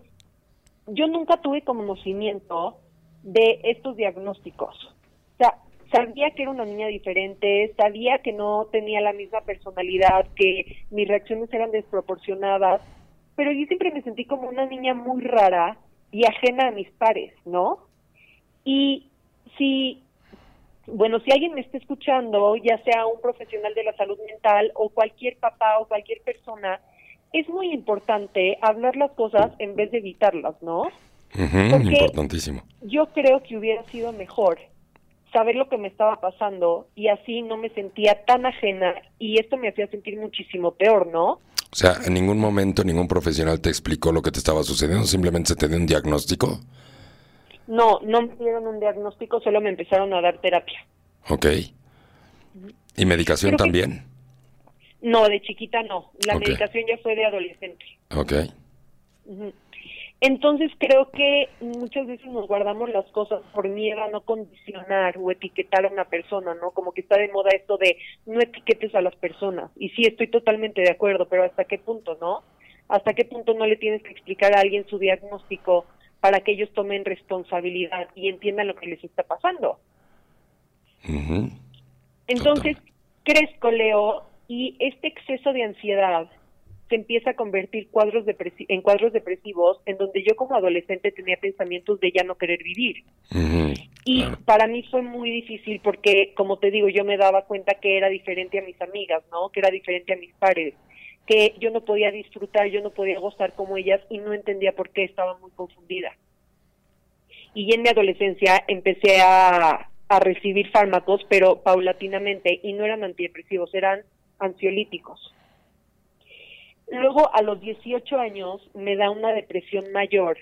yo nunca tuve conocimiento de estos diagnósticos. O sea, sabía que era una niña diferente, sabía que no tenía la misma personalidad, que mis reacciones eran desproporcionadas, pero yo siempre me sentí como una niña muy rara y ajena a mis pares, ¿no? Y si, bueno, si alguien me está escuchando, ya sea un profesional de la salud mental o cualquier papá o cualquier persona, es muy importante hablar las cosas en vez de evitarlas, ¿no? Porque- importantísimo. yo creo que hubiera sido mejor saber lo que me estaba pasando y así no me sentía tan ajena y esto me hacía sentir muchísimo peor, ¿no? O sea, en ningún momento ningún profesional te explicó lo que te estaba sucediendo, simplemente se te dio un diagnóstico. No, no me dieron un diagnóstico, solo me empezaron a dar terapia. Ok. ¿Y medicación Creo que- también? No, de chiquita no, la medicación ya fue de adolescente. Ok. Ujú. Entonces creo que muchas veces nos guardamos las cosas por miedo a no condicionar o etiquetar a una persona, ¿no? Como que está de moda esto de no etiquetes a las personas. Y sí, estoy totalmente de acuerdo, pero ¿hasta qué punto, no? ¿Hasta qué punto no le tienes que explicar a alguien su diagnóstico para que ellos tomen responsabilidad y entiendan lo que les está pasando? Entonces, crezco, Leo, y este exceso de ansiedad se empieza a convertir cuadros en cuadros depresivos en donde yo como adolescente tenía pensamientos de ya no querer vivir. Y Claro. para mí fue muy difícil porque, como te digo, yo me daba cuenta que era diferente a mis amigas, ¿no? Que era diferente a mis pares. Que yo no podía disfrutar, yo no podía gozar como ellas y no entendía por qué estaba muy confundida. Y en mi adolescencia empecé a, recibir fármacos, pero paulatinamente, y no eran antidepresivos, eran ansiolíticos. Luego, a los 18 años, me da una depresión mayor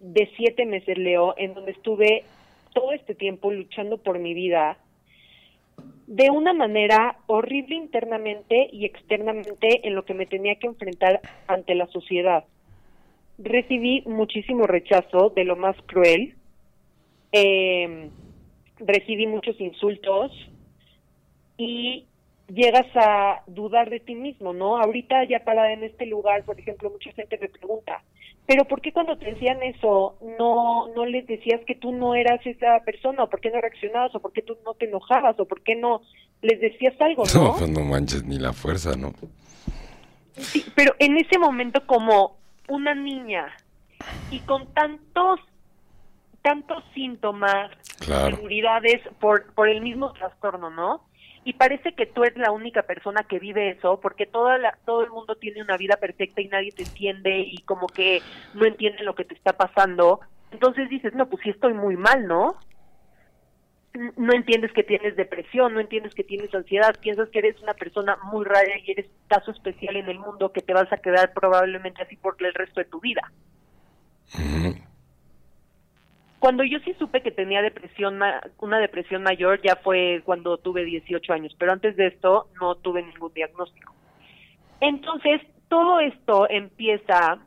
de siete meses, Leo, en donde estuve todo este tiempo luchando por mi vida de una manera horrible internamente y externamente en lo que me tenía que enfrentar ante la sociedad. Recibí muchísimo rechazo de lo más cruel, eh, recibí muchos insultos y llegas a dudar de ti mismo, ¿no? Ahorita ya parada en este lugar, por ejemplo, mucha gente me pregunta, pero ¿por qué cuando te decían eso no no les decías que tú no eras esa persona? ¿O por qué no reaccionabas? ¿O por qué tú no te enojabas? ¿O por qué no les decías algo, [laughs] no? No, pues no manches ni la fuerza, ¿no? Sí, pero en ese momento como una niña y con tantos tantos síntomas, Claro. seguridades por por el mismo trastorno, ¿no? Y parece que tú eres la única persona que vive eso, porque toda la, todo el mundo tiene una vida perfecta y nadie te entiende y como que no entiende lo que te está pasando. Entonces dices, no, pues sí estoy muy mal, ¿no? No entiendes que tienes depresión, no entiendes que tienes ansiedad, piensas que eres una persona muy rara y eres caso especial en el mundo que te vas a quedar probablemente así por el resto de tu vida. Cuando yo sí supe que tenía depresión, una depresión mayor, ya fue cuando tuve 18 años, pero antes de esto no tuve ningún diagnóstico. Entonces, todo esto empieza,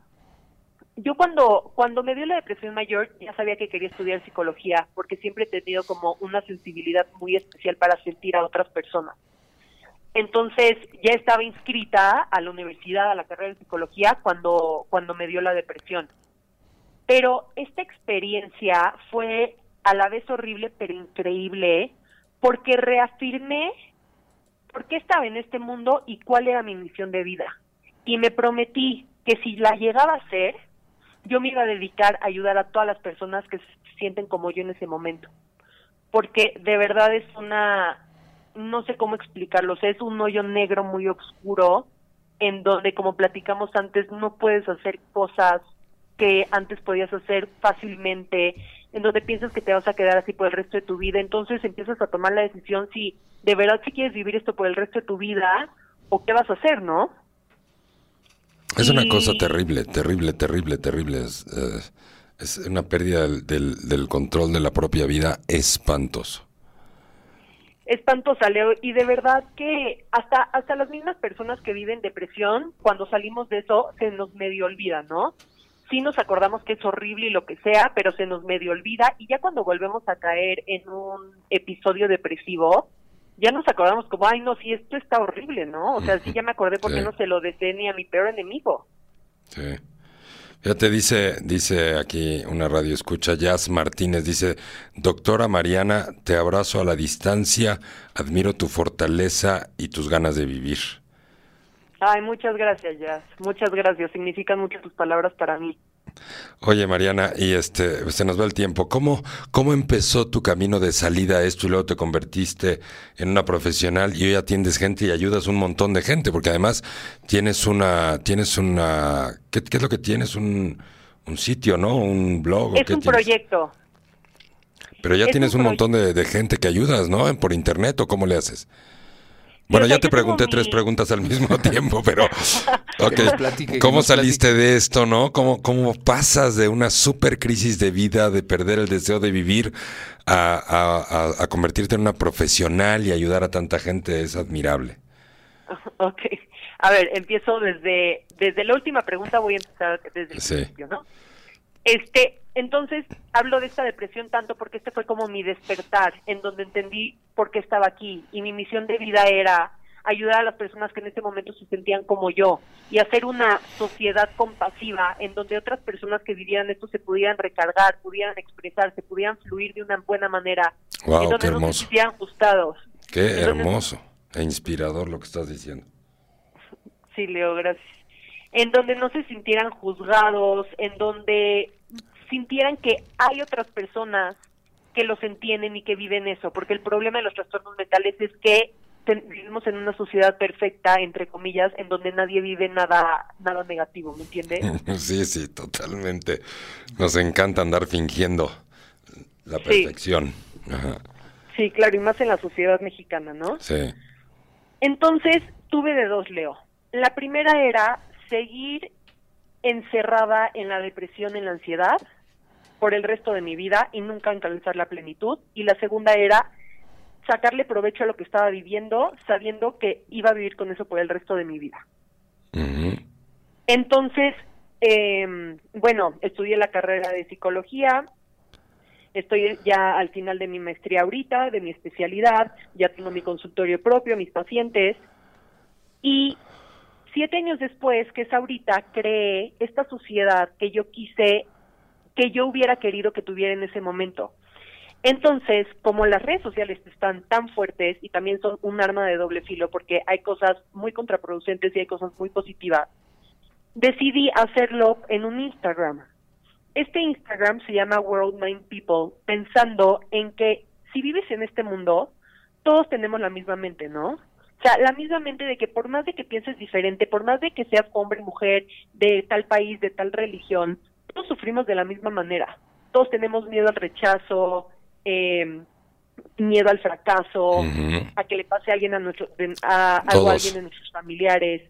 yo cuando, cuando me dio la depresión mayor, ya sabía que quería estudiar psicología, porque siempre he tenido como una sensibilidad muy especial para sentir a otras personas. Entonces, ya estaba inscrita a la universidad, a la carrera de psicología, cuando, cuando me dio la depresión. Pero esta experiencia fue a la vez horrible pero increíble porque reafirmé por qué estaba en este mundo y cuál era mi misión de vida. Y me prometí que si la llegaba a hacer, yo me iba a dedicar a ayudar a todas las personas que se sienten como yo en ese momento. Porque de verdad es una, no sé cómo explicarlo, es un hoyo negro muy oscuro en donde, como platicamos antes, no puedes hacer cosas que antes podías hacer fácilmente, en donde piensas que te vas a quedar así por el resto de tu vida, entonces empiezas a tomar la decisión si de verdad si quieres vivir esto por el resto de tu vida o qué vas a hacer, ¿no? Es una cosa terrible, terrible, terrible, terrible. Es, eh, es una pérdida del, del- del control de la propia vida espantoso. espantosa, Leo, y de verdad que hasta hasta las mismas personas que viven depresión, cuando salimos de eso, se nos medio olvida, ¿no? Sí nos acordamos que es horrible y lo que sea, pero se nos medio olvida, y ya cuando volvemos a caer en un episodio depresivo, ya nos acordamos como, ay, no, sí, esto está horrible, ¿no? O sea, sí ya me acordé porque Sí. no se lo deseé ni a mi peor enemigo. Sí. Fíjate, dice, dice aquí una radio escucha, Jazz Martínez, dice, doctora Mariana, te abrazo a la distancia, admiro tu fortaleza y tus ganas de vivir. Ay, muchas gracias, Jazz. Muchas gracias. Significan mucho tus palabras para mí. Oye, Mariana, y este, se nos va el tiempo. ¿Cómo, ¿Cómo empezó tu camino de salida a esto y luego te convertiste en una profesional y hoy atiendes gente y ayudas un montón de gente? Porque además tienes una, tienes una, ¿qué, qué es lo que tienes? Un, un sitio, ¿no? Un blog. ¿o Es qué un tienes? proyecto. Pero ya es tienes un un montón de, de gente que ayudas, ¿no? Por internet o cómo le haces. Bueno, ya te pregunté tres mi- preguntas al mismo [laughs] tiempo, pero ok. Que nos platique, que ¿Cómo saliste de esto, no? ¿Cómo, ¿Cómo pasas de una super crisis de vida, de perder el deseo de vivir, a, a- a- a convertirte en una profesional y ayudar a tanta gente? Es admirable. [laughs] Ok. A ver, empiezo desde, desde la última pregunta, voy a empezar desde el Sí. principio, ¿no? Este, entonces, hablo de esta depresión tanto porque este fue como mi despertar, en donde entendí por qué estaba aquí. Y mi misión de vida era ayudar a las personas que en ese momento se sentían como yo y hacer una sociedad compasiva en donde otras personas que vivieran esto se pudieran recargar, pudieran expresarse, pudieran fluir de una buena manera, Wow, en donde qué no se sintieran gustados. Qué Entonces- hermoso e inspirador lo que estás diciendo. Sí, Leo, gracias. En donde no se sintieran juzgados, en donde sintieran que hay otras personas que los entienden y que viven eso, porque el problema de los trastornos mentales es que vivimos en una sociedad perfecta, entre comillas, en donde nadie vive nada, nada negativo, ¿me entiendes? [laughs] Sí, sí, totalmente. Nos encanta andar fingiendo la perfección. Sí, claro, y más en la sociedad mexicana, ¿no? Sí. Entonces, tuve de dos, Leo. La primera era seguir encerrada en la depresión, en la ansiedad, por el resto de mi vida y nunca alcanzar la plenitud. Y la segunda era sacarle provecho a lo que estaba viviendo, sabiendo que iba a vivir con eso por el resto de mi vida. Entonces, eh, bueno, estudié la carrera de psicología, estoy ya al final de mi maestría ahorita, de mi especialidad, ya tengo mi consultorio propio, mis pacientes, y siete años después, que es ahorita, creé esta sociedad que yo quise, que yo hubiera querido que tuviera en ese momento. Entonces, como las redes sociales están tan fuertes y también son un arma de doble filo porque hay cosas muy contraproducentes y hay cosas muy positivas, decidí hacerlo en un Instagram. Este Instagram se llama World Mind People, pensando en que si vives en este mundo, todos tenemos la misma mente, ¿no? O sea, la misma mente de que por más de que pienses diferente, por más de que seas hombre, mujer, de tal país, de tal religión, todos sufrimos de la misma manera. Todos tenemos miedo al rechazo, eh, miedo al fracaso, a que le pase a alguien a nuestro, a, algo a alguien de nuestros familiares.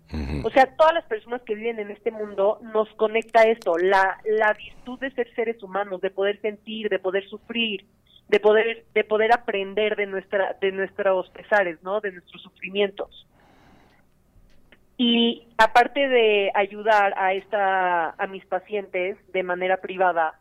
O sea, todas las personas que viven en este mundo nos conecta esto, la, la virtud de ser seres humanos, de poder sentir, de poder sufrir, de poder de poder aprender de nuestra de nuestros pesares, ¿no? De nuestros sufrimientos. Y aparte de ayudar a esta a mis pacientes de manera privada,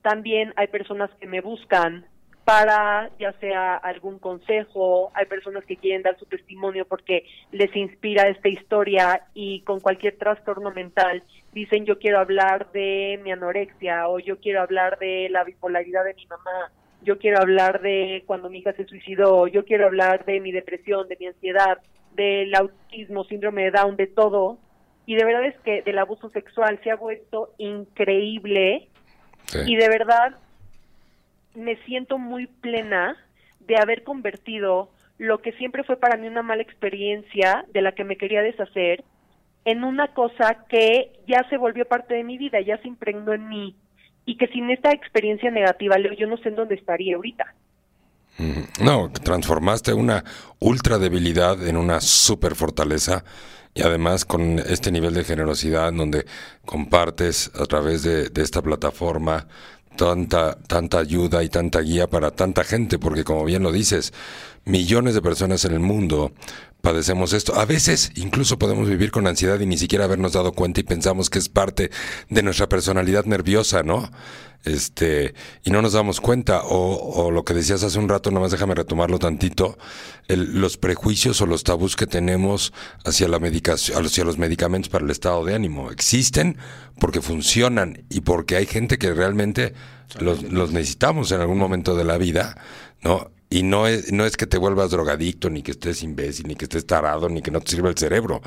también hay personas que me buscan para ya sea algún consejo, hay personas que quieren dar su testimonio porque les inspira esta historia y con cualquier trastorno mental dicen yo quiero hablar de mi anorexia o yo quiero hablar de la bipolaridad de mi mamá yo quiero hablar de cuando mi hija se suicidó, yo quiero hablar de mi depresión, de mi ansiedad, del autismo, síndrome de Down, de todo. Y de verdad es que del abuso sexual se ha vuelto increíble y de verdad me siento muy plena de haber convertido lo que siempre fue para mí una mala experiencia de la que me quería deshacer en una cosa que ya se volvió parte de mi vida, ya se impregnó en mí y que sin esta experiencia negativa, Leo, yo no sé en dónde estaría ahorita. No, transformaste una ultra debilidad en una super fortaleza y además con este nivel de generosidad en donde compartes a través de, de esta plataforma tanta, tanta ayuda y tanta guía para tanta gente, porque como bien lo dices, millones de personas en el mundo padecemos esto. A veces incluso podemos vivir con ansiedad y ni siquiera habernos dado cuenta y pensamos que es parte de nuestra personalidad nerviosa, ¿no? Este, y no nos damos cuenta. O, o lo que decías hace un rato, nomás déjame retomarlo tantito, los prejuicios o los tabús que tenemos hacia la medicación, hacia los medicamentos para el estado de ánimo. Existen porque funcionan y porque hay gente que realmente los, los necesitamos en algún momento de la vida, ¿no? Y no es, no es que te vuelvas drogadicto, ni que estés imbécil, ni que estés tarado, ni que no te sirva el cerebro.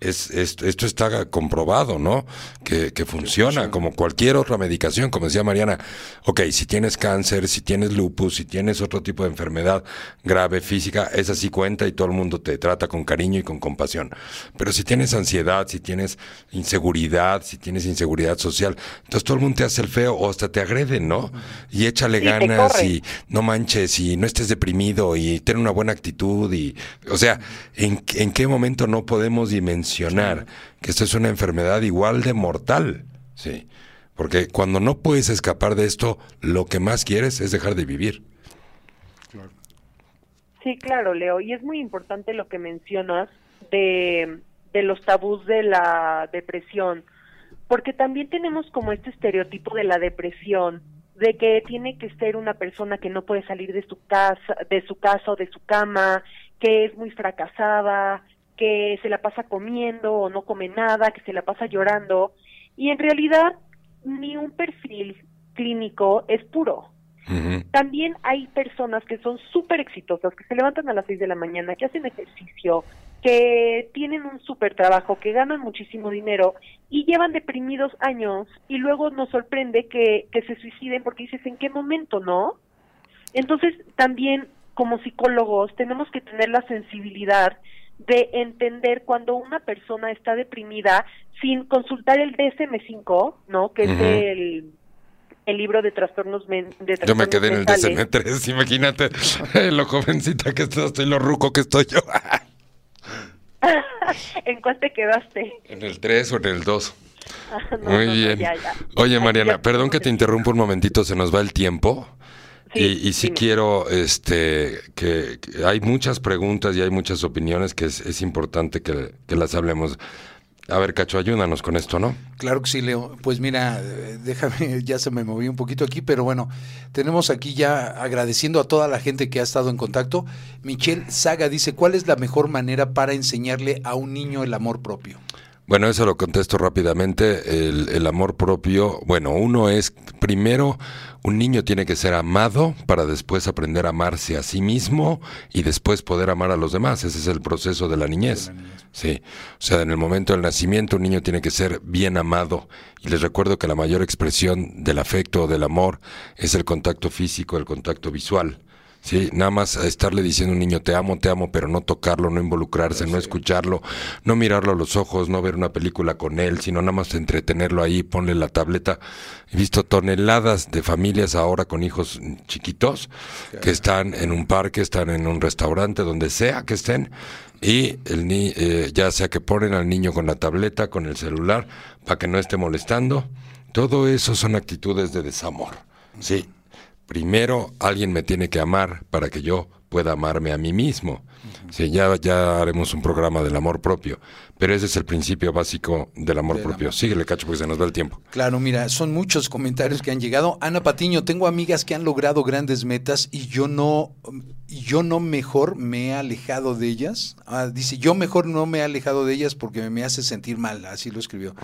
Es, esto está comprobado, ¿no? Que, que funciona como cualquier otra medicación, como decía Mariana. Ok, si tienes cáncer, si tienes lupus, si tienes otro tipo de enfermedad grave física, esa sí cuenta y todo el mundo te trata con cariño y con compasión. Pero si tienes ansiedad, si tienes inseguridad, si tienes inseguridad social, entonces todo el mundo te hace el feo o hasta te agrede, ¿no? Y échale ganas y no manches y no estés deprimido y tener una buena actitud y, o sea, ¿en, en qué momento no podemos dimensionar que esto es una enfermedad igual de mortal? Sí, porque cuando no puedes escapar de esto, lo que más quieres es dejar de vivir. Sí, claro, Leo, y es muy importante lo que mencionas de, de los tabús de la depresión, porque también tenemos como este estereotipo de la depresión de que tiene que ser una persona que no puede salir de su casa, de su casa o de su cama, que es muy fracasada, que se la pasa comiendo o no come nada, que se la pasa llorando, y en realidad ni un perfil clínico es puro. También hay personas que son súper exitosas, que se levantan a las seis de la mañana, que hacen ejercicio, que tienen un súper trabajo, que ganan muchísimo dinero y llevan deprimidos años y luego nos sorprende que, que se suiciden porque dices, ¿en qué momento no? Entonces también como psicólogos tenemos que tener la sensibilidad de entender cuando una persona está deprimida sin consultar el DSM-5, ¿no? Que es el, el libro de trastornos, men- de Yo me trastornos quedé en el mentales. DSM-3, [laughs] imagínate [laughs] lo jovencita que estás y lo ruco que estoy yo. [laughs] ¿En cuál te quedaste? en el 3 o en el 2. Ah, no, Muy no, bien. ya, ya. Oye, Mariana, perdón que te interrumpa un momentito, se nos va el tiempo. Sí, y, y sí dime. quiero, este, que, que hay muchas preguntas y hay muchas opiniones que es, es importante que, que las hablemos. A ver, Cacho, ayúdanos con esto, ¿no? Claro que sí, Leo. Pues mira, eh, déjame, [laughs] ya se me movió un poquito aquí, pero bueno, tenemos aquí ya agradeciendo a toda la gente que ha estado en contacto. Michelle Saga dice, ¿cuál es la mejor manera para enseñarle a un niño el amor propio? Bueno, eso lo contesto rápidamente. El, el amor propio, bueno, uno es, primero, un niño tiene que ser amado para después aprender a amarse a sí mismo y después poder amar a los demás. Ese es el proceso de la niñez. Sí, o sea, en el momento del nacimiento un niño tiene que ser bien amado. Y les recuerdo que la mayor expresión del afecto o del amor es el contacto físico, el contacto visual. Sí, nada más estarle diciendo a un niño te amo, te amo, pero no tocarlo, no involucrarse, no escucharlo, no mirarlo a los ojos, no ver una película con él, sino nada más entretenerlo ahí, ponle la tableta. He visto toneladas de familias ahora con hijos chiquitos que están en un parque, están en un restaurante, donde sea que estén, y el ni eh, ya sea que ponen al niño con la tableta, con el celular, para que no esté molestando. Todo eso son actitudes de desamor. Sí, primero alguien me tiene que amar para que yo pueda amarme a mí mismo. Sí, ya, ya haremos un programa del amor propio, pero ese es el principio básico del amor propio. Síguele, cacho, porque se nos va el tiempo. Claro, mira, son muchos comentarios que han llegado. Ana Patiño, tengo amigas que han logrado grandes metas y yo no, yo no mejor me he alejado de ellas. Ah, dice, yo mejor no me he alejado de ellas porque me hace sentir mal, así lo escribió.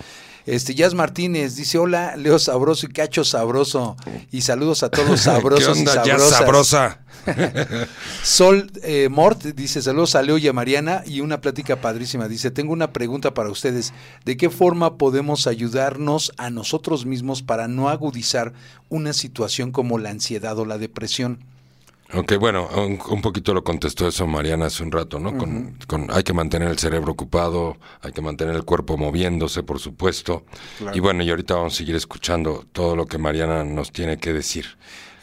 Este, Jazz Martínez dice, hola, Leo Sabroso y Cacho Sabroso. Y saludos a todos [laughs] sabrosos ¿Qué onda, y sabrosas. sabrosa? [laughs] Sol eh, Mort dice saludos a Leo y a Mariana y una plática padrísima. Dice, tengo una pregunta para ustedes. ¿De qué forma podemos ayudarnos a nosotros mismos para no agudizar una situación como la ansiedad o la depresión? Ok, bueno, un, un poquito lo contestó eso Mariana hace un rato, ¿no? Con, con- hay que mantener el cerebro ocupado, hay que mantener el cuerpo moviéndose, por supuesto. Y bueno, y ahorita vamos a seguir escuchando todo lo que Mariana nos tiene que decir.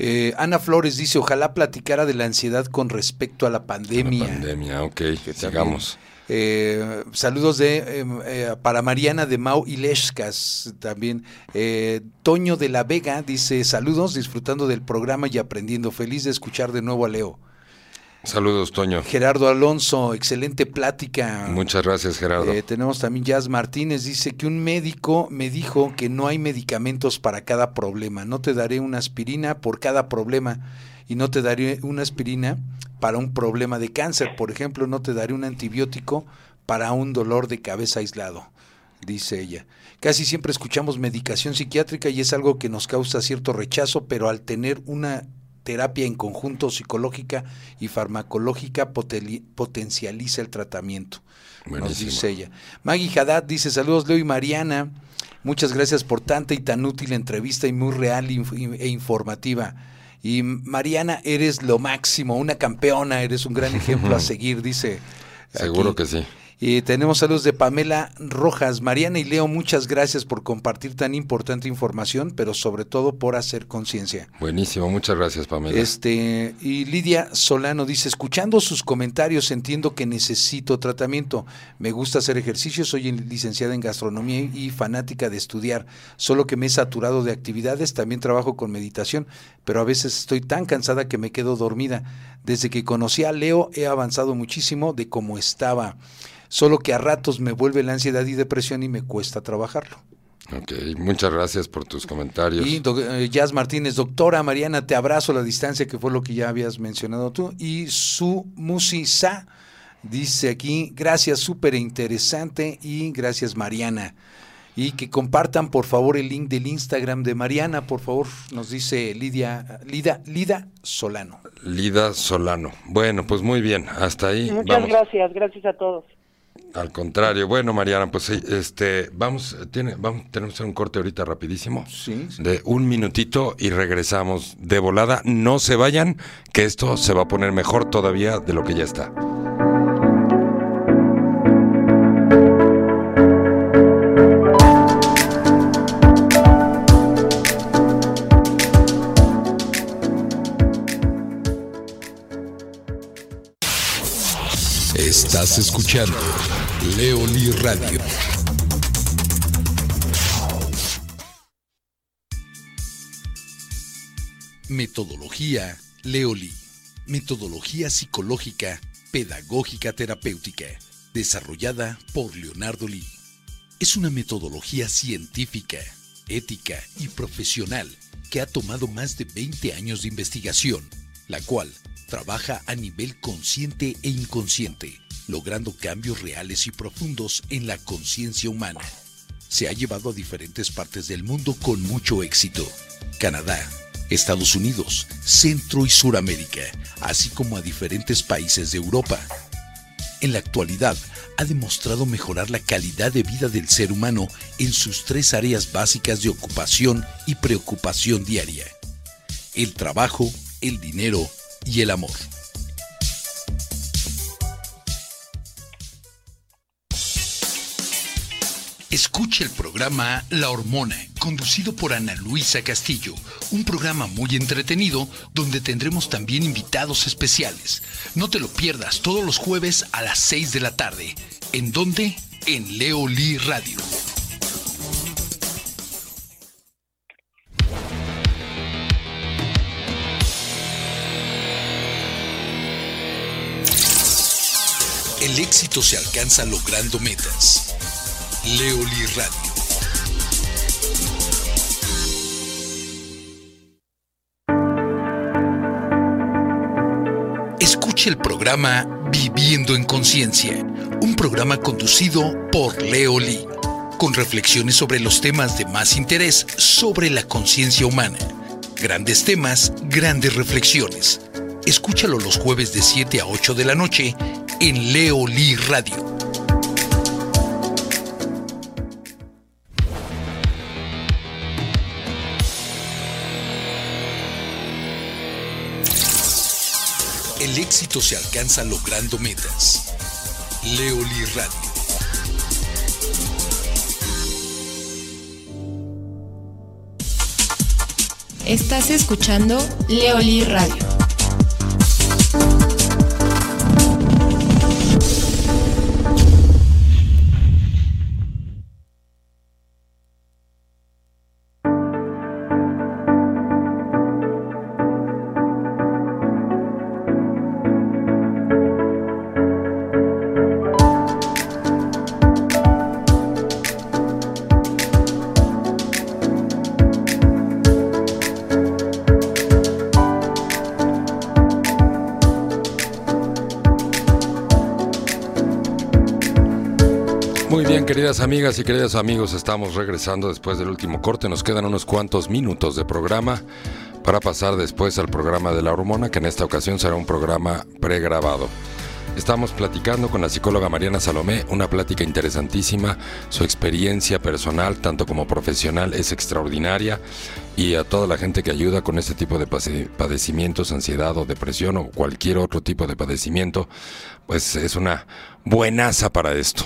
Eh, Ana Flores dice, ojalá platicara de la ansiedad con respecto a la pandemia. La pandemia, ok, también- sigamos. Eh, saludos de eh, eh, para Mariana de Mau y Leshkas también. Eh, Toño de la Vega dice saludos, disfrutando del programa y aprendiendo. Feliz de escuchar de nuevo a Leo. Saludos, Toño. Gerardo Alonso, excelente plática. Muchas gracias, Gerardo. Eh, tenemos también Jazz Martínez, dice que un médico me dijo que no hay medicamentos para cada problema. No te daré una aspirina por cada problema y no te daré una aspirina para un problema de cáncer. Por ejemplo, no te daré un antibiótico para un dolor de cabeza aislado, dice ella. Casi siempre escuchamos medicación psiquiátrica y es algo que nos causa cierto rechazo, pero al tener una terapia en conjunto psicológica y farmacológica potencializa el tratamiento. Nos dice ella. Maggie Haddad dice, saludos Leo y Mariana. Muchas gracias por tanta y tan útil entrevista y muy real e informativa. Y Mariana, eres lo máximo, una campeona, eres un gran ejemplo a [laughs] seguir, dice. Seguro aquí. que sí. Y tenemos saludos de Pamela Rojas. Mariana y Leo, muchas gracias por compartir tan importante información, pero sobre todo por hacer conciencia. Buenísimo, muchas gracias, Pamela. Este, y Lidia Solano dice, escuchando sus comentarios entiendo que necesito tratamiento. Me gusta hacer ejercicio, soy en- licenciada en gastronomía y fanática de estudiar, solo que me he saturado de actividades, también trabajo con meditación, pero a veces estoy tan cansada que me quedo dormida. Desde que conocí a Leo he avanzado muchísimo de cómo estaba, solo que a ratos me vuelve la ansiedad y depresión y me cuesta trabajarlo. Ok, muchas gracias por tus comentarios. Y do- eh, Jazz Martínez, doctora Mariana, te abrazo a la distancia, que fue lo que ya habías mencionado tú. Y su Musisa dice aquí, gracias, súper interesante y gracias Mariana. Y que compartan por favor el link del Instagram de Mariana, por favor, nos dice Lidia, Lida, Lida Solano. Lida Solano. Bueno, pues muy bien, hasta ahí. Muchas vamos. gracias, gracias a todos. Al contrario, bueno, Mariana, pues este, vamos, tiene, vamos, tenemos un corte ahorita rapidísimo. Sí, sí. De un minutito y regresamos de volada. No se vayan, que esto se va a poner mejor todavía de lo que ya está. Estás escuchando Leoli Radio. Metodología Leoli. Metodología psicológica, pedagógica terapéutica, desarrollada por Leonardo Lee. Es una metodología científica, ética y profesional que ha tomado más de 20 años de investigación, la cual trabaja a nivel consciente e inconsciente, logrando cambios reales y profundos en la conciencia humana. Se ha llevado a diferentes partes del mundo con mucho éxito. Canadá, Estados Unidos, Centro y Suramérica, así como a diferentes países de Europa. En la actualidad, ha demostrado mejorar la calidad de vida del ser humano en sus tres áreas básicas de ocupación y preocupación diaria. El trabajo, el dinero y el amor. Escuche el programa La Hormona, conducido por Ana Luisa Castillo, un programa muy entretenido donde tendremos también invitados especiales. No te lo pierdas todos los jueves a las 6 de la tarde. ¿En dónde? En Leoli Radio. El éxito se alcanza logrando metas. Leoli Radio. Escuche el programa Viviendo en Conciencia, un programa conducido por Leoli, con reflexiones sobre los temas de más interés sobre la conciencia humana. Grandes temas, grandes reflexiones. Escúchalo los jueves de 7 a 8 de la noche en Leoli Radio. El éxito se alcanza logrando metas. Leoli Radio. Estás escuchando Leoli Radio. Queridas amigas y queridos amigos, estamos regresando después del último corte. Nos quedan unos cuantos minutos de programa para pasar después al programa de la hormona, que en esta ocasión será un programa pregrabado. Estamos platicando con la psicóloga Mariana Salomé, una plática interesantísima. Su experiencia personal, tanto como profesional, es extraordinaria. Y a toda la gente que ayuda con este tipo de padecimientos, ansiedad o depresión o cualquier otro tipo de padecimiento, pues es una buenaza para esto.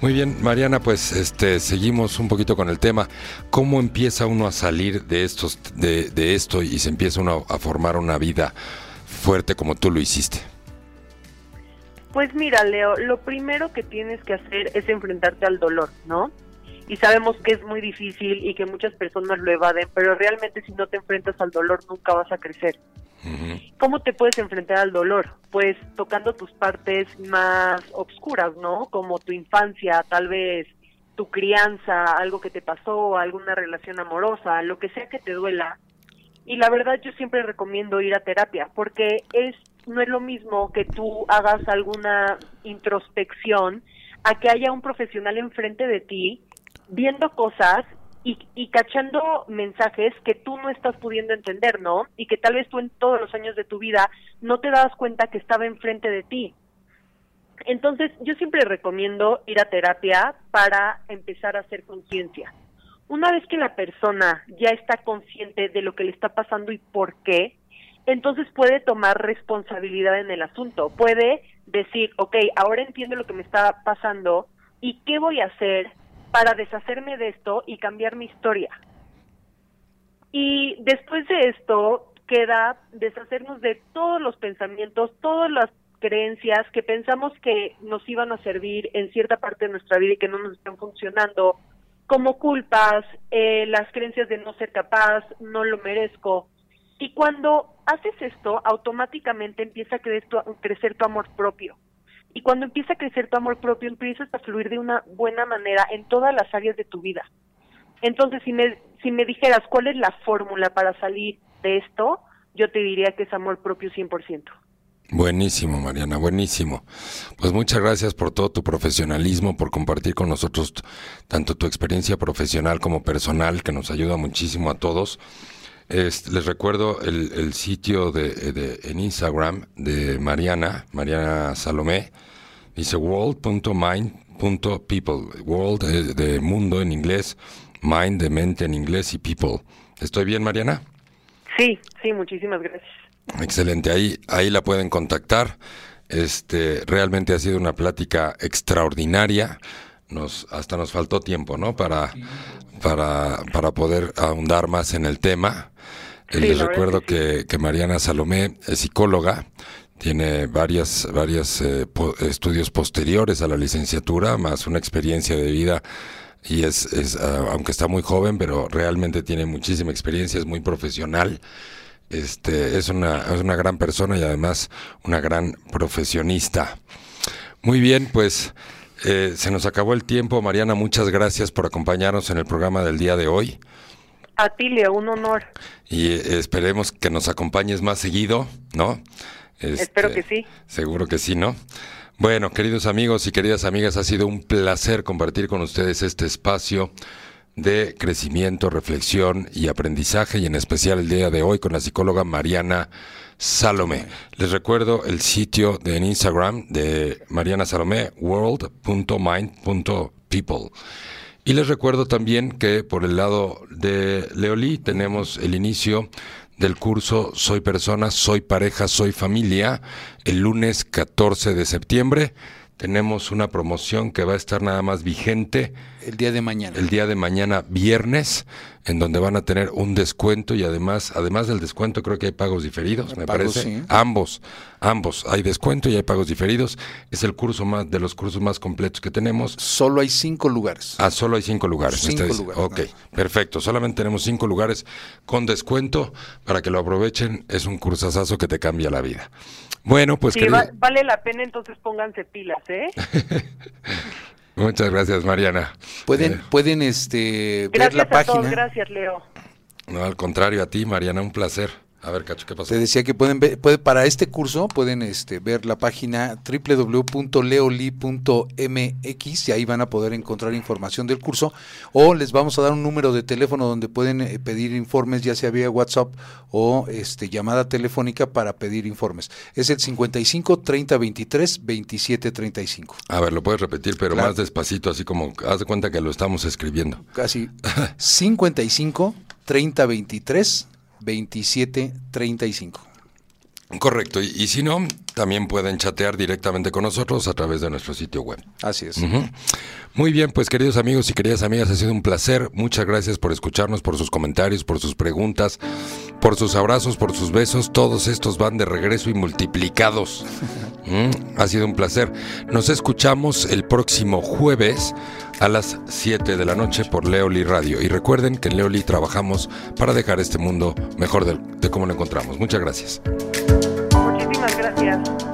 Muy bien, Mariana, pues este seguimos un poquito con el tema. ¿Cómo empieza uno a salir de estos, de, de esto y se empieza uno a formar una vida fuerte como tú lo hiciste? Pues mira, Leo, lo primero que tienes que hacer es enfrentarte al dolor, ¿no? Y sabemos que es muy difícil y que muchas personas lo evaden, pero realmente si no te enfrentas al dolor nunca vas a crecer. ¿Cómo te puedes enfrentar al dolor? Pues tocando tus partes más obscuras, ¿no? Como tu infancia, tal vez tu crianza, algo que te pasó, alguna relación amorosa, lo que sea que te duela. Y la verdad yo siempre recomiendo ir a terapia porque es no es lo mismo que tú hagas alguna introspección a que haya un profesional enfrente de ti viendo cosas y, y cachando mensajes que tú no estás pudiendo entender, ¿no? Y que tal vez tú en todos los años de tu vida no te dabas cuenta que estaba enfrente de ti. Entonces, yo siempre recomiendo ir a terapia para empezar a hacer conciencia. Una vez que la persona ya está consciente de lo que le está pasando y por qué, entonces puede tomar responsabilidad en el asunto. Puede decir, ok, ahora entiendo lo que me está pasando y qué voy a hacer para deshacerme de esto y cambiar mi historia. Y después de esto queda deshacernos de todos los pensamientos, todas las creencias que pensamos que nos iban a servir en cierta parte de nuestra vida y que no nos están funcionando, como culpas, eh, las creencias de no ser capaz, no lo merezco. Y cuando haces esto, automáticamente empieza a crecer tu amor propio. Y cuando empieza a crecer tu amor propio, empiezas a fluir de una buena manera en todas las áreas de tu vida. Entonces, si me, si me dijeras cuál es la fórmula para salir de esto, yo te diría que es amor propio 100%. Buenísimo, Mariana, buenísimo. Pues muchas gracias por todo tu profesionalismo, por compartir con nosotros tanto tu experiencia profesional como personal, que nos ayuda muchísimo a todos. Les recuerdo el, sitio de, en Instagram de Mariana, Mariana Salomé, dice world.mind.people, world de, de mundo en inglés, mind de mente en inglés y people. ¿Estoy bien, Mariana? Sí, sí, muchísimas gracias. Excelente, ahí, ahí la pueden contactar. Este, realmente ha sido una plática extraordinaria. Nos, hasta nos faltó tiempo, ¿no? Para, para, para poder ahondar más en el tema. Les recuerdo que, que, Mariana Salomé es psicóloga, tiene varias, varias eh, estudios posteriores a la licenciatura, más una experiencia de vida y es, es ah, aunque está muy joven, pero realmente tiene muchísima experiencia, es muy profesional. Este, es una, es una gran persona y además una gran profesionista. Muy bien, pues eh, se nos acabó el tiempo. Mariana, muchas gracias por acompañarnos en el programa del día de hoy. A ti, Leo, un honor. Y eh, esperemos que nos acompañes más seguido, ¿no? Espero que sí. Seguro que sí, ¿no? Bueno, queridos amigos y queridas amigas, ha sido un placer compartir con ustedes este espacio de crecimiento, reflexión y aprendizaje, y en especial el día de hoy con la psicóloga Mariana Salomé. Les recuerdo el sitio de en Instagram de Mariana Salomé, world.mind.people. Y les recuerdo también que por el lado de Leolí tenemos el inicio del curso Soy persona, soy pareja, soy familia, el lunes 14 de septiembre. Tenemos una promoción que va a estar nada más vigente. El día de mañana. El día de mañana, viernes, en donde van a tener un descuento y además, además del descuento, creo que hay pagos diferidos, me parece. Ambos, ambos. Hay descuento y hay pagos diferidos. Es el curso más, de los cursos más completos que tenemos. Solo hay cinco lugares. Ah, solo hay cinco lugares. Cinco lugares. Ok, perfecto. Solamente tenemos cinco lugares con descuento para que lo aprovechen. Es un cursazazo que te cambia la vida. Bueno, pues sí, vale la pena, entonces pónganse pilas, ¿eh? [laughs] Muchas gracias, Mariana. Pueden, eh, pueden este, ver la página. gracias, Leo. No, al contrario, a ti, Mariana, un placer. A ver, Cacho, ¿qué pasó? Te decía que pueden ver, puede, para este curso pueden este, ver la página www.leoli.mx y ahí van a poder encontrar información del curso o les vamos a dar un número de teléfono donde pueden eh, pedir informes ya sea vía WhatsApp o este, llamada telefónica para pedir informes. Es el 55 30 23 27 35. A ver, lo puedes repetir, pero más despacito, así como haz de cuenta que lo estamos escribiendo. Casi 55 30 23 2735. Correcto, y, si no, también pueden chatear directamente con nosotros a través de nuestro sitio web. Así es. Muy bien, pues queridos amigos y queridas amigas, ha sido un placer. Muchas gracias por escucharnos, por sus comentarios, por sus preguntas, por sus abrazos, por sus besos. Todos estos van de regreso y multiplicados. [laughs] Ha sido un placer. Nos escuchamos el próximo jueves a las 7 de la noche por Leoli Radio. Y recuerden que en Leoli trabajamos para dejar este mundo mejor de, de cómo lo encontramos. Muchas gracias. Muchísimas gracias.